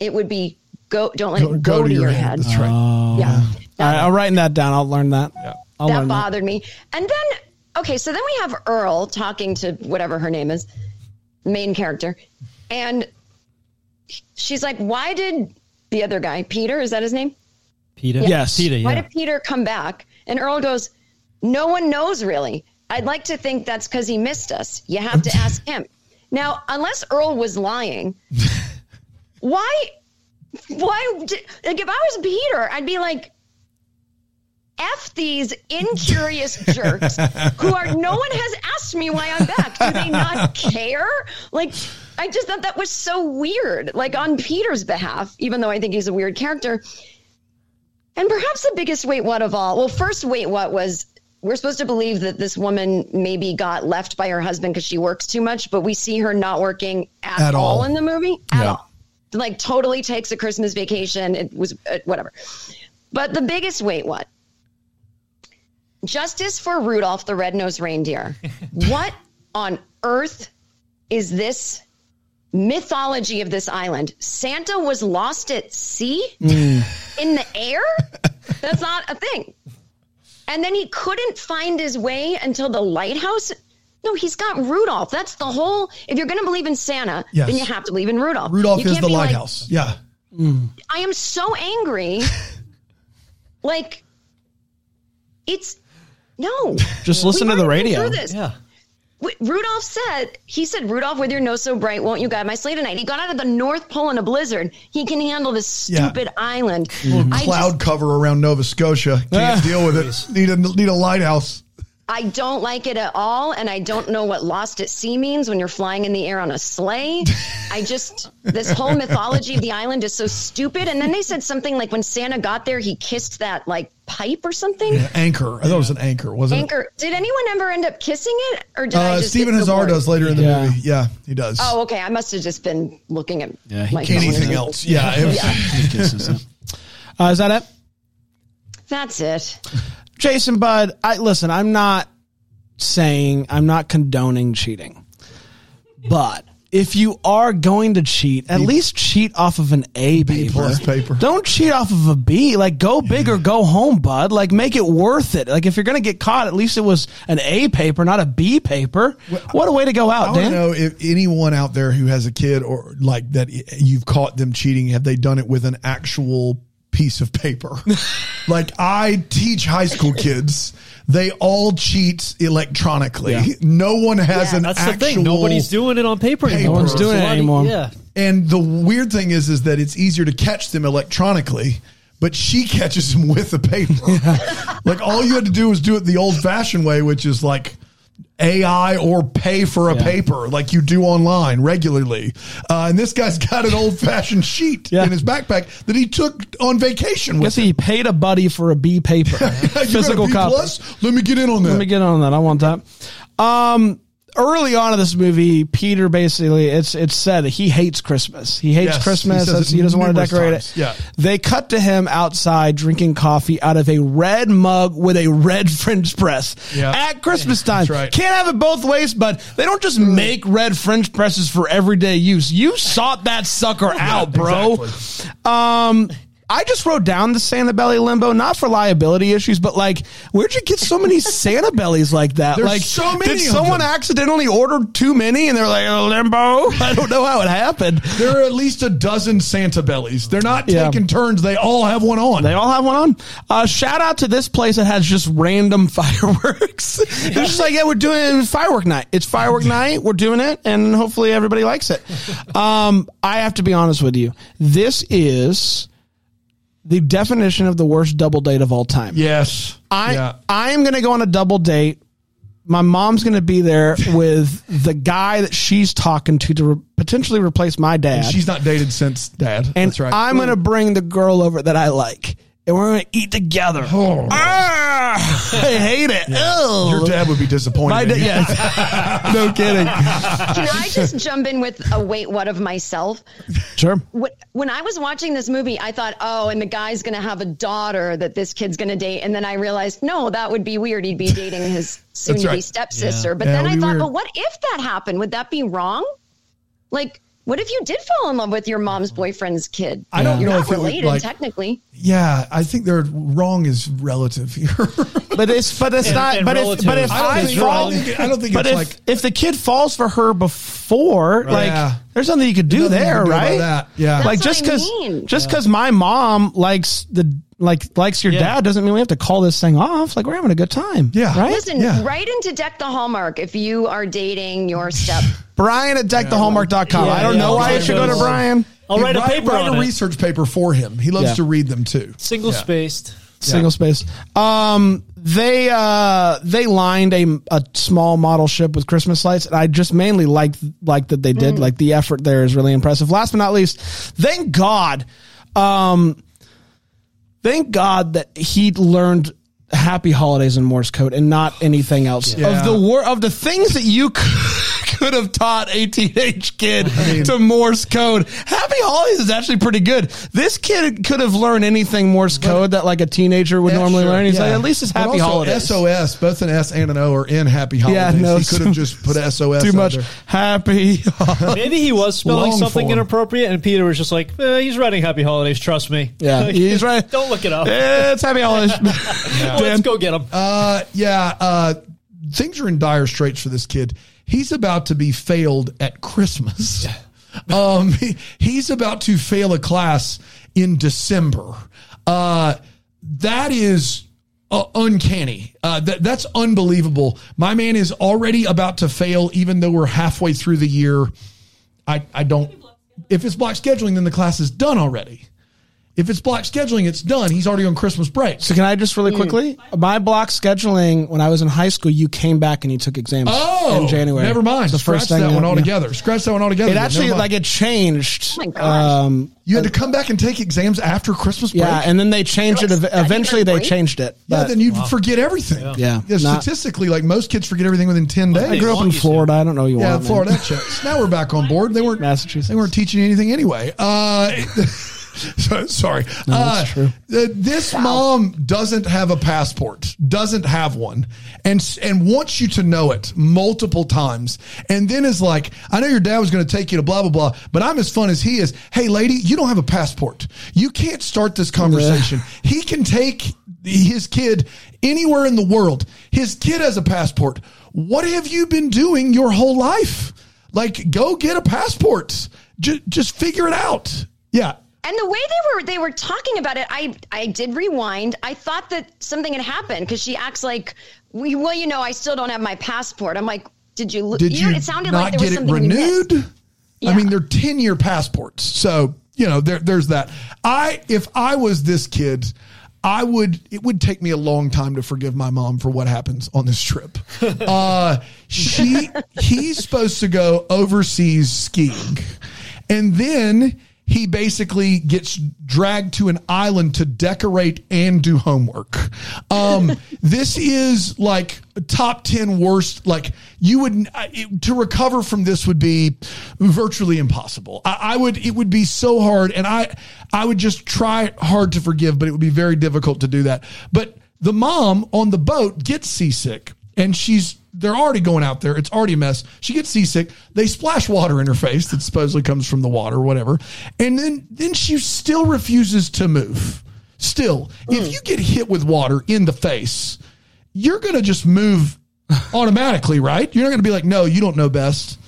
It would be go. Don't let it go, to, your, head. That's right. Oh. Yeah, All right, I'm writing that down. I'll learn that. I'll that learn that. bothered me. And then, okay, so then we have Earl talking to whatever her name is, main character, and she's like, "Why did the other guy, Peter, is that his name? Peter? Yes. Peter, Why did Peter come back?" And Earl goes, "No one knows really. I'd like to think that's because he missed us. You have to ask him." Now, unless Earl was lying, (laughs) why? Why? Like, if I was Peter, I'd be like. F these incurious jerks who are no one has asked me why I'm back. Do they not care? Like I just thought that was so weird. Like on Peter's behalf, even though I think he's a weird character. And perhaps the biggest wait what of all. Well, first wait what was we're supposed to believe that this woman maybe got left by her husband because she works too much, but we see her not working at, At all. all in the movie at Yeah. all. Like totally takes a Christmas vacation. It was uh, whatever. But the biggest wait what Justice for Rudolph the Red-Nosed Reindeer. (laughs) what on earth is this mythology of this island? Santa was lost at sea mm. in the air? (laughs) That's not a thing. And then he couldn't find his way until the lighthouse. No, he's got Rudolph. That's the whole. If you're going to believe in Santa, Yes. then you have to believe in Rudolph. Rudolph You is can't the be like, lighthouse. yeah. Mm. I am so angry. (laughs) like, it's no. Just listen to the radio. this. Yeah. W- Rudolph said, he said, Rudolph, with your nose so bright, won't you guide my sleigh tonight? He got out of the North Pole in a blizzard. He can handle this Yeah. stupid island. Little I cloud just- cover around Nova Scotia. Can't deal with it. Need a need a lighthouse. I don't like it at all, and I don't know what lost at sea means when you're flying in the air on a sleigh. I just this whole mythology of the island is so stupid. And then they said something like when Santa got there, he kissed that like pipe or something. Anchor. I thought it was an anchor, wasn't it? Anchor. Did anyone ever end up kissing it, or did it? I Uh, just Stephen get so Huszar does later in the Yeah. movie. Yeah, he does. Oh, okay. I must have just been looking at Yeah, he my can't phone. Anything else? Yeah. it was- Uh, is that it? That's it. Jason Bud, I listen, I'm not saying I'm not condoning cheating. But if you are going to cheat, at least cheat off of an A paper. plus paper. Don't cheat off of a B. Like go big or go home, bud. Like make it worth it. Like if you're going to get caught, at least it was an A paper, not a B paper. What a way to go I out, to Dan. know if anyone out there who has a kid or like that you've caught them cheating, have they done it with an actual piece of paper? (laughs) like I teach high school kids, they all cheat electronically. Yeah. No one has Yeah. an That's actual the thing. Nobody's doing it on paper anymore. No one's doing it anymore. Yeah. And the weird thing is, is that it's easier to catch them electronically. but she catches them with the paper. (laughs) like all you had to do was do it the old fashioned way, which is like AI or pay for a Yeah. paper like you do online regularly. Uh, and this guy's got an old fashioned (laughs) sheet Yeah. in his backpack that he took on vacation with. Guess he paid a buddy for a B paper, (laughs) You got a physical copy. plus? Let me get in on that. Let me get on that. I want that. Um, early on in this movie, Peter basically it's it's said that he hates Christmas. He hates Yes, Christmas. it he doesn't want to decorate times. it. Yeah. They cut to him outside drinking coffee out of a red mug with a red (laughs) French press Yeah. at Christmas time. That's right. Can't have it both ways, but they don't just make red French presses for everyday use. You sought that sucker out, bro. Exactly. Um, I just wrote down the Santa Belly limbo, not for liability issues, but like, where'd you get so many (laughs) Santa Bellies like that? There's like, so many did someone them. accidentally order too many and they're like, oh, limbo? (laughs) I don't know how it happened. There are at least a dozen Santa bellies. They're not Yeah. taking turns. They all have one on. They all have one on. Uh, shout out to this place that has just random (laughs) fireworks. It's just like, yeah, we're doing firework night. It's firework night. We're doing it, and hopefully everybody likes it. Um, I have to be honest with you. This is the definition of the worst double date of all time. yes. I yeah. I am going to go on a double date. My mom's going to be there with the guy that she's talking to to re- potentially replace my dad. She's not dated since dad. and That's right. I'm going to bring the girl over that I like. And we're going to eat together. Oh. Ah, I hate it. Ew. Your dad would be disappointed. My in dad, yes. (laughs) (laughs) no kidding. Can I just jump in with a wait what of myself? Sure. Wh- When I was watching this movie, I thought, oh, and the guy's going to have a daughter that this kid's going to date. And then I realized, no, that would be weird. He'd be dating (laughs) his soon to be right. stepsister. But Yeah, then I thought, weird. but what if that happened? Would that be wrong? Like, what if you did fall in love with your mom's mm-hmm. boyfriend's kid? I don't You're know not if it would, related, like- technically. Yeah, I think they're wrong is relative here. (laughs) But it's but it's And- not. and but if but if I don't I think, fall, I don't think, I don't think but it's if like if the kid falls for her before, like Yeah. there's nothing you could do Nothing you there, can do about right? that. Yeah. like just what I because mean. just because my mom likes the like likes your Yeah. dad doesn't mean we have to call this thing off. Like we're having a good time. Yeah. right. Listen, Yeah. write into Deck the Hallmark if you are dating your step. (laughs) Brian at deckthehallmark.com. Yeah, I don't yeah, know why you should go to Brian. I'll write a paper write on a it. research paper for him. He loves Yeah. to read them too. Single Yeah. spaced. Single spaced. Um, they uh they lined a a small model ship with Christmas lights, and I just mainly liked like that they did. Like the effort there is really impressive. Last but not least, thank God, um, thank God that he learned Happy Holidays in Morse code and not anything else. Yeah. Of the wor- of the things that you could have taught a teenage kid to Morse code, Happy Holidays is actually pretty good. This kid could have learned anything Morse code that like a teenager would Yeah, normally sure. learn. He's Yeah. like, at least it's Happy also Holidays. SOS, both an S and an O are in Happy Yeah, Holidays. no, he could have just put SOS. (laughs) Too much under. happy. Maybe he was spelling Long something form. inappropriate, and Peter was just like, eh, "He's writing Happy Holidays. Trust me." Yeah, (laughs) he's right. Don't look it up. it's Happy Holidays. (laughs) Let's go get him. Uh, yeah, uh, things are in dire straits for this kid. He's about to be failed at Christmas. (laughs) um, he- he's about to fail a class in December. Uh, that is uh, uncanny. Uh, that, that's unbelievable. My man is already about to fail, even though we're halfway through the year. I, I don't. If it's block scheduling, then the class is done already. If it's block scheduling, it's done. He's already on Christmas break. So can I just really quickly? My block scheduling when I was in high school, you came back and you took exams Oh, in January. Never mind. It's the Scratch first thing that you- one yeah. altogether. Scratch that one altogether. It Never actually mind. like it changed. Oh my gosh. Um, you had to come back and take exams after Christmas break. yeah, and then they changed it. Like ev- study Eventually, they break? changed it. yeah, But then you'd forget everything. Yeah. Not- statistically, like most kids forget everything within ten days. I grew up in you to. Florida. I don't know you yeah, want. man. Florida that checks. Now we're back on board. They weren't (laughs) Massachusetts. They weren't teaching anything anyway. Uh, (laughs) (laughs) so, sorry. uh, that's true. th- This mom doesn't have a passport, doesn't have one, and and wants you to know it multiple times, and then is like, "I know your dad was going to take you to blah blah blah, but I'm as fun as he is. Hey, lady, you don't have a passport. You can't start this conversation. He can take his kid anywhere in the world. His kid has a passport. What have you been doing your whole life? Like, go get a passport. Just, just figure it out. Yeah. And the way they were they were talking about it, I I did rewind. I thought that something had happened because she acts like, we, well, you know, I still don't have my passport. I'm like, did you? Did you, know, it sounded not like there was get it something you renewed? missed. I mean, they're 10 year passports. So, you know, there, there's that. I if I was this kid, I would. It would take me a long time to forgive my mom for what happens on this trip. (laughs) Uh, she he's supposed to go overseas skiing, and then he basically gets dragged to an island to decorate and do homework. Um, (laughs) this is like top 10 worst. Like you would, it- to recover from this would be virtually impossible. I, I would, it would be so hard. And I, I would just try hard to forgive, but it would be very difficult to do that. But the mom on the boat gets seasick and she's they're already going out there. It's already a mess. She gets seasick. They splash water in her face that supposedly comes from the water or whatever. And then then she still refuses to move. Still, if you get hit with water in the face, you're going to just move (laughs) automatically, right? You're not going to be like, "No, you don't know best."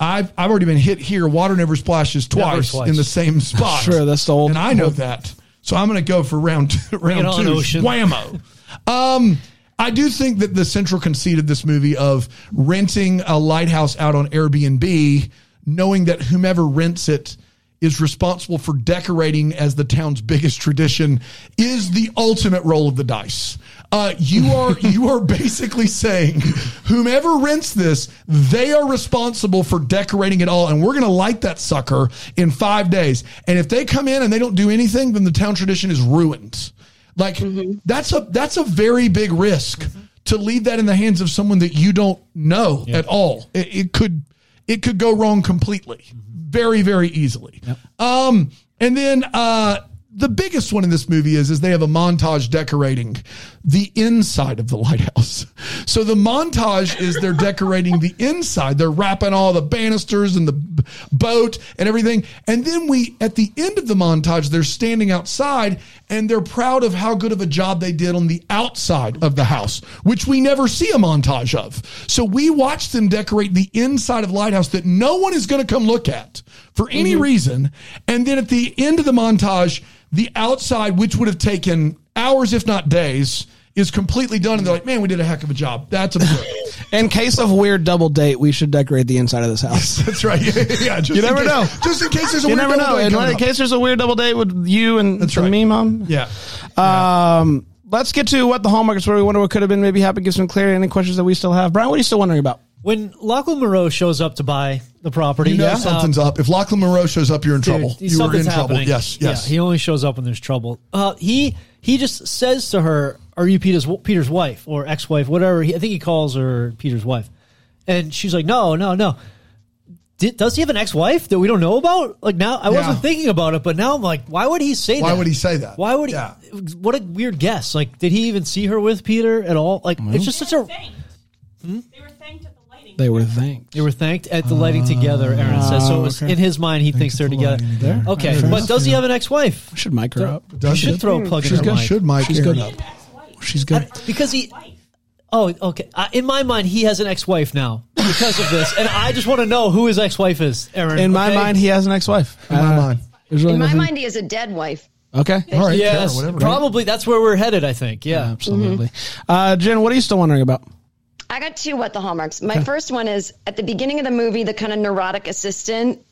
I've I've already been hit here. Water never splashes twice, twice. in the same spot. (laughs) Sure, that's the old- And I know that. So I'm going to go for round (laughs) two, round two. Whammo. Um, I do think that the central conceit of this movie of renting a lighthouse out on Airbnb, knowing that whomever rents it is responsible for decorating as the town's biggest tradition, is the ultimate roll of the dice. Uh, you are (laughs) you are basically saying whomever rents this, they are responsible for decorating it all, and we're going to light that sucker in five days. And if they come in and they don't do anything, then the town tradition is ruined. Like that's a that's a very big risk to leave that in the hands of someone that you don't know at all. It, it could it could go wrong completely, very very easily. Um, and then uh, the biggest one in this movie is is they have a montage decorating the inside of the lighthouse. So the montage is they're decorating the inside. They're wrapping all the banisters and the boat and everything. And then we at the end of the montage they're standing outside and they're proud of how good of a job they did on the outside of the house, which we never see a montage of. So we watch them decorate the inside of the lighthouse that no one is going to come look at for any mm-hmm. reason. And then at the end of the montage, the outside, which would have taken hours, if not days, is completely done. And they're like, man, we did a heck of a job. That's a (laughs) In case of weird double date, we should decorate the inside of this house. That's right. Yeah, (laughs) yeah, just You never case- know. Just in case there's a You weird never know. double date In coming up. case there's a weird double date with you and, That's and right. me, mom. Yeah. Um, let's get to what the hallmark is. Where we wonder what could have been. Maybe happy. Give some clarity. Any questions that we still have, Brian? What are you still wondering about? When Lochlyn Munro shows up to buy the property, You know uh, something's up. If Lochlyn Munro shows up, you're in dude, trouble. he's- You were in something's trouble. happening. Yes, yes. Yeah, he only shows up when there's trouble. Uh, he he just says to her, "Are you Peter's Peter's wife or ex-wife, whatever?" He, I think he calls her Peter's wife, and she's like, "No, no, no." Did, does he have an ex-wife that we don't know about? Like now, I wasn't thinking about it, but now I'm like, why would he say that? Why would he say that? Why would he? Yeah. What a weird guess. Like, did he even see her with Peter at all? Like, it's just such a. thanked. Hmm? They were thanked at the lighting. They were thanked. They were thanked at the lighting together. Aaron says so. It oh, was okay. in his mind. He thinks they're the together. lighting together. Okay, but does he have an ex-wife? Should mic her up. You should it? throw a plug She's in her good. mic. Should mic She's Aaron good. up? Ex-wife. She's good. because he. Oh, okay. Uh, in my mind, he has an ex-wife now because of this, and I just want to know who his ex-wife is. Aaron, In my okay? mind, he has an ex-wife. In my mind. Really In my nothing- mind, he has a dead wife. Okay. All right. yes, Kara, whatever. probably that's where we're headed. I think. Yeah. Absolutely. Uh, Jen, what are you still wondering about? I got two what the hallmarks. My first one is at the beginning of the movie, the kind of neurotic assistant.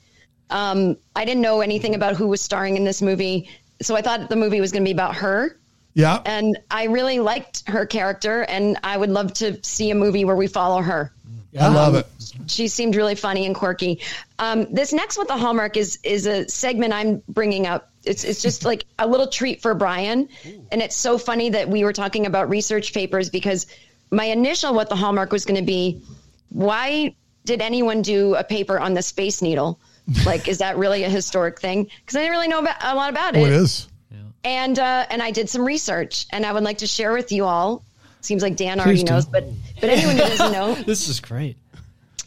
Um, I didn't know anything about who was starring in this movie, so I thought the movie was going to be about her. Yeah. And I really liked her character, and I would love to see a movie where we follow her. I love it. She seemed really funny and quirky. Um, this next with the hallmark is is a segment I'm bringing up. It's it's just like a little treat for Brian, and it's so funny that we were talking about research papers because my initial what the hallmark was going to be, why did anyone do a paper on the space needle? Like, is that really a historic thing? Because I didn't really know about, a lot about Oh, it it is. And uh, and I did some research, and I would like to share with you all. Seems like Dan already Please do. knows, but but anyone who doesn't know, (laughs) This is great.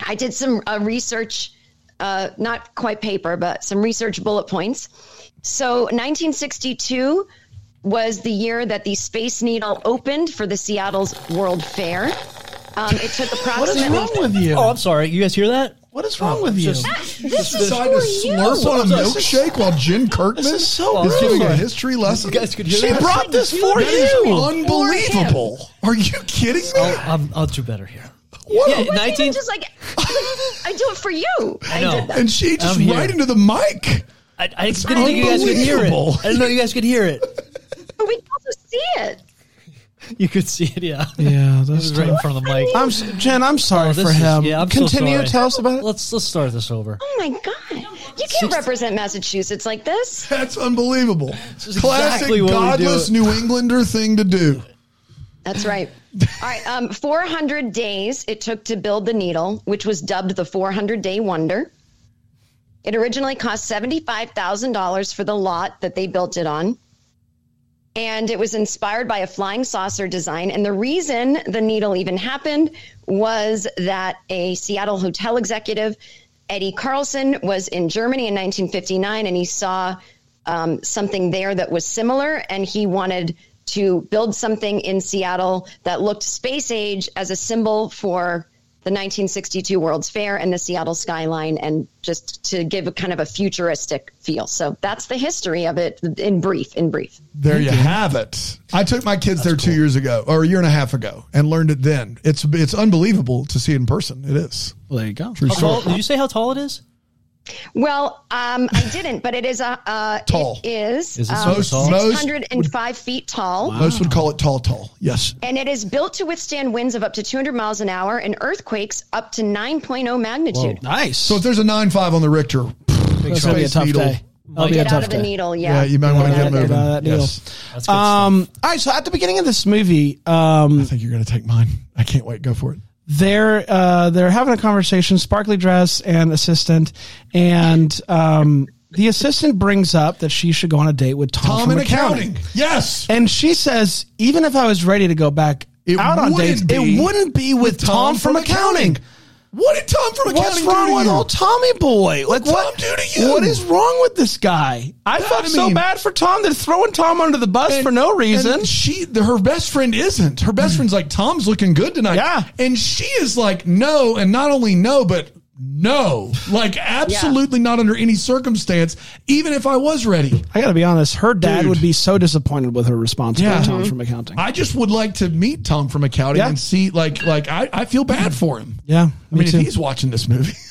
I did some uh, research, uh, not quite paper, but some research bullet points. So 1962 was the year that the Space Needle opened for the Seattle's World Fair. Um, it took the What is wrong with you? Oh, I'm sorry. You guys hear that? What is wrong with you? this is Decide for to you. slurp on a milkshake while Jen Kirkman This is so is giving a history lesson. You guys could hear She that? brought this for That is you. unbelievable. Are you kidding me? I'm, I'll do better here. What Yeah, a- 19 just like I do it for you. (laughs) I, know. did that. and she just I'm here. right into the mic. I, I didn't think you guys could hear it. unbelievable. I didn't know you guys could hear it. But we can also see it. (laughs) You could see it, yeah. Yeah, This that's (laughs) is right in front of the mic. I'm s- Jen. I'm sorry Oh, this for is- him. yeah, I'm so Continue. sorry. Tell us about it. Let's let's start this over. Oh my god! You can't represent Massachusetts like this. That's unbelievable. is Classic exactly what we godless do. New Englander thing to do. That's right. All right. Um, 400 days it took to build the needle, which was dubbed the 400 Day Wonder. It originally cost $75,000 for the lot that they built it on. And it was inspired by a flying saucer design. And the reason the needle even happened was that a Seattle hotel executive, Eddie Carlson, was in Germany in 1959 and he saw um, something there that was similar. And he wanted to build something in Seattle that looked space age as a symbol for the 1962 World's Fair and the Seattle skyline, and just to give a kind of a futuristic feel. So that's the history of it in brief. In brief. There you have it. I took my kids there two years ago, or a year and a half ago, and learned it then. It's it's unbelievable to see it in person. It is. Well, there you go. True How tall, did you say how tall it is? Well, um, I didn't, but it is a uh, Tall. It is, Is it um, so tall? 605 feet tall. Most would call it tall, tall. Yes. And it is built to withstand winds of up to 200 miles an hour and earthquakes up to 9.0 magnitude. Nice. So if there's a nine five on the Richter, it's gonna be a tough needle. day. That'll Get out of the needle, yeah, yeah. you might want to get get moving. that needle. Yes. That's good. Um, all right. So at the beginning of this movie, um, I think you're going to take mine. I can't wait. Go for it. They're uh, they're having a conversation, sparkly dress and assistant, and um, the assistant brings up that she should go on a date with Tom, Tom from in accounting. Yes. And she says, even if I was ready to go back It out on dates, be it wouldn't be with, Tom, from, accounting. What did Tom from What's accounting wrong do to with you? old Tommy boy? Like Tom what? do to you? What is wrong with this guy? I felt I so mean- bad for Tom. They're throwing Tom under the bus for no reason. and she, the, her best friend isn't. Her best mm. friend's like, Tom's looking good tonight. Yeah. And she is like, no. And not only no, but no. Like, absolutely not under any circumstance, even if I was ready. I got to be honest. Her dad Dude. would be so disappointed with her response Yeah. to Tom from accounting. I just would like to meet Tom from accounting Yeah. and see, like, like I, I feel bad for him. yeah, I mean, if he's watching this movie. (laughs)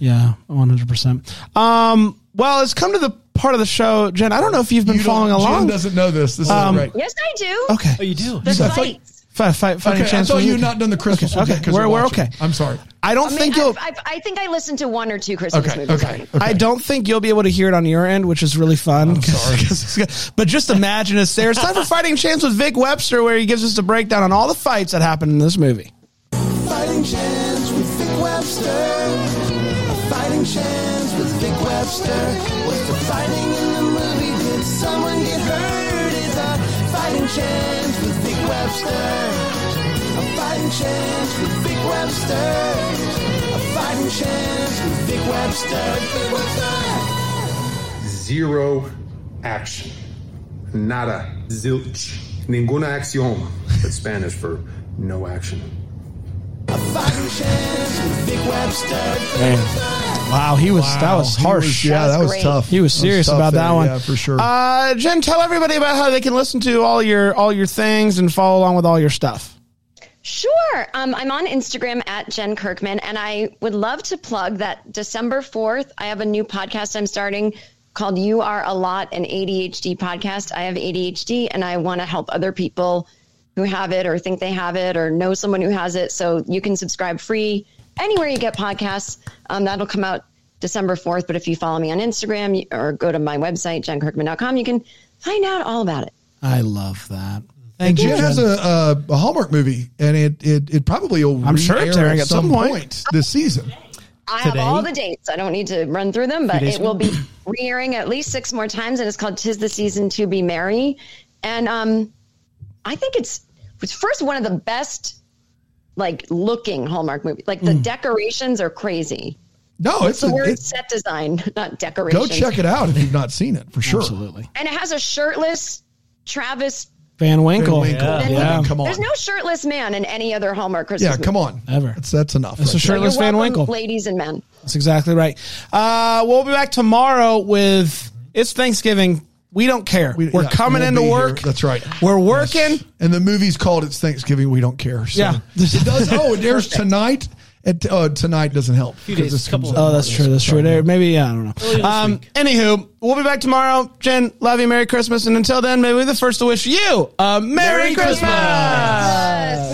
Yeah, one hundred percent. Um, well, it's come to the part of the show, Jen. I don't know if you've been You following along. Jen doesn't know this. This is Um, right. Yes, I do. okay, Oh, you do. The I thought- fights. Fight, fight, fighting Okay, I chance. thought you had not done the Christmas Okay, okay. We're- we're okay. I'm sorry. I don't I, mean, think you'll. I've, I've, I think I listened to one or two Christmas Okay, movies. okay, okay. I don't think you'll be able to hear it on your end, which is really fun. sorry. (laughs) but just imagine it's there. It's time for Fighting Chance with Vic Webster, where he gives us a breakdown on all the fights that happened in this movie. Fighting chance with Vic Webster. A fighting chance with Vic Webster. Was the fighting in the movie? Did someone get hurt? Is a fighting chance with Vic Webster. A fighting chance with Vic Webster. A fighting chance with Vic Webster. Vic Webster. zero action. Nada. Zilch. Ninguna acción. That's Spanish for no action. A fighting chance with Vic Webster. Wow, he was that was He harsh. was- yeah, That was that was great. tough. He was That serious tough about that one. Yeah, for sure. Uh, Jen, tell everybody about how they can listen to all your all your things and follow along with all your stuff. Sure. Um, I'm on Instagram at Jen Kirkman, and I would love to plug that December 4th, I have a new podcast I'm starting called You Are a Lot, an ADHD podcast. I have ADHD, and I want to help other people who have it or think they have it or know someone who has it. So you can subscribe free anywhere you get podcasts. Um, that'll come out December 4th. But if you follow me on Instagram or go to my website, jenkirkman.com, you can find out all about it. I love that. and Thank you. Jen has a, a, a Hallmark movie, and it it, it probably will. I'm sure it's airing at some point. this season. I Today? have all the dates. I don't need to run through them, but it will be re-airing at least six more times, and it's called "Tis the Season to Be Merry." And um, I think it's it's first one of the best like looking Hallmark movie. Like the Hmm. decorations are crazy. No, it's The a, word it, set design, (laughs) not decoration. go check it out if you've not seen it for sure. Absolutely. And it has a shirtless Travis. Van Winkle. Van Winkle. Yeah. Yeah. Come on. There's no shirtless man in any other Hallmark Christmas. yeah, come on. Ever. That's, that's enough. It's a right shirt- there. Shirtless You're Van welcome, Winkle. ladies and men. That's exactly right. Uh, we'll be back tomorrow with it's Thanksgiving. We don't care. We, We- are yeah, coming we'll into be here. work. That's right. We're working. And the movie's called It's Thanksgiving. We don't care. So Yeah. it does. Oh, it airs tonight It, uh, tonight doesn't help. Few 'cause days, couple out Oh, that's true. That's true. There, maybe yeah, I don't know. Um, week. anywho, we'll be back tomorrow. Jen, love you. Merry Christmas. And until then, maybe we're the first to wish you a Merry, Merry Christmas. Christmas.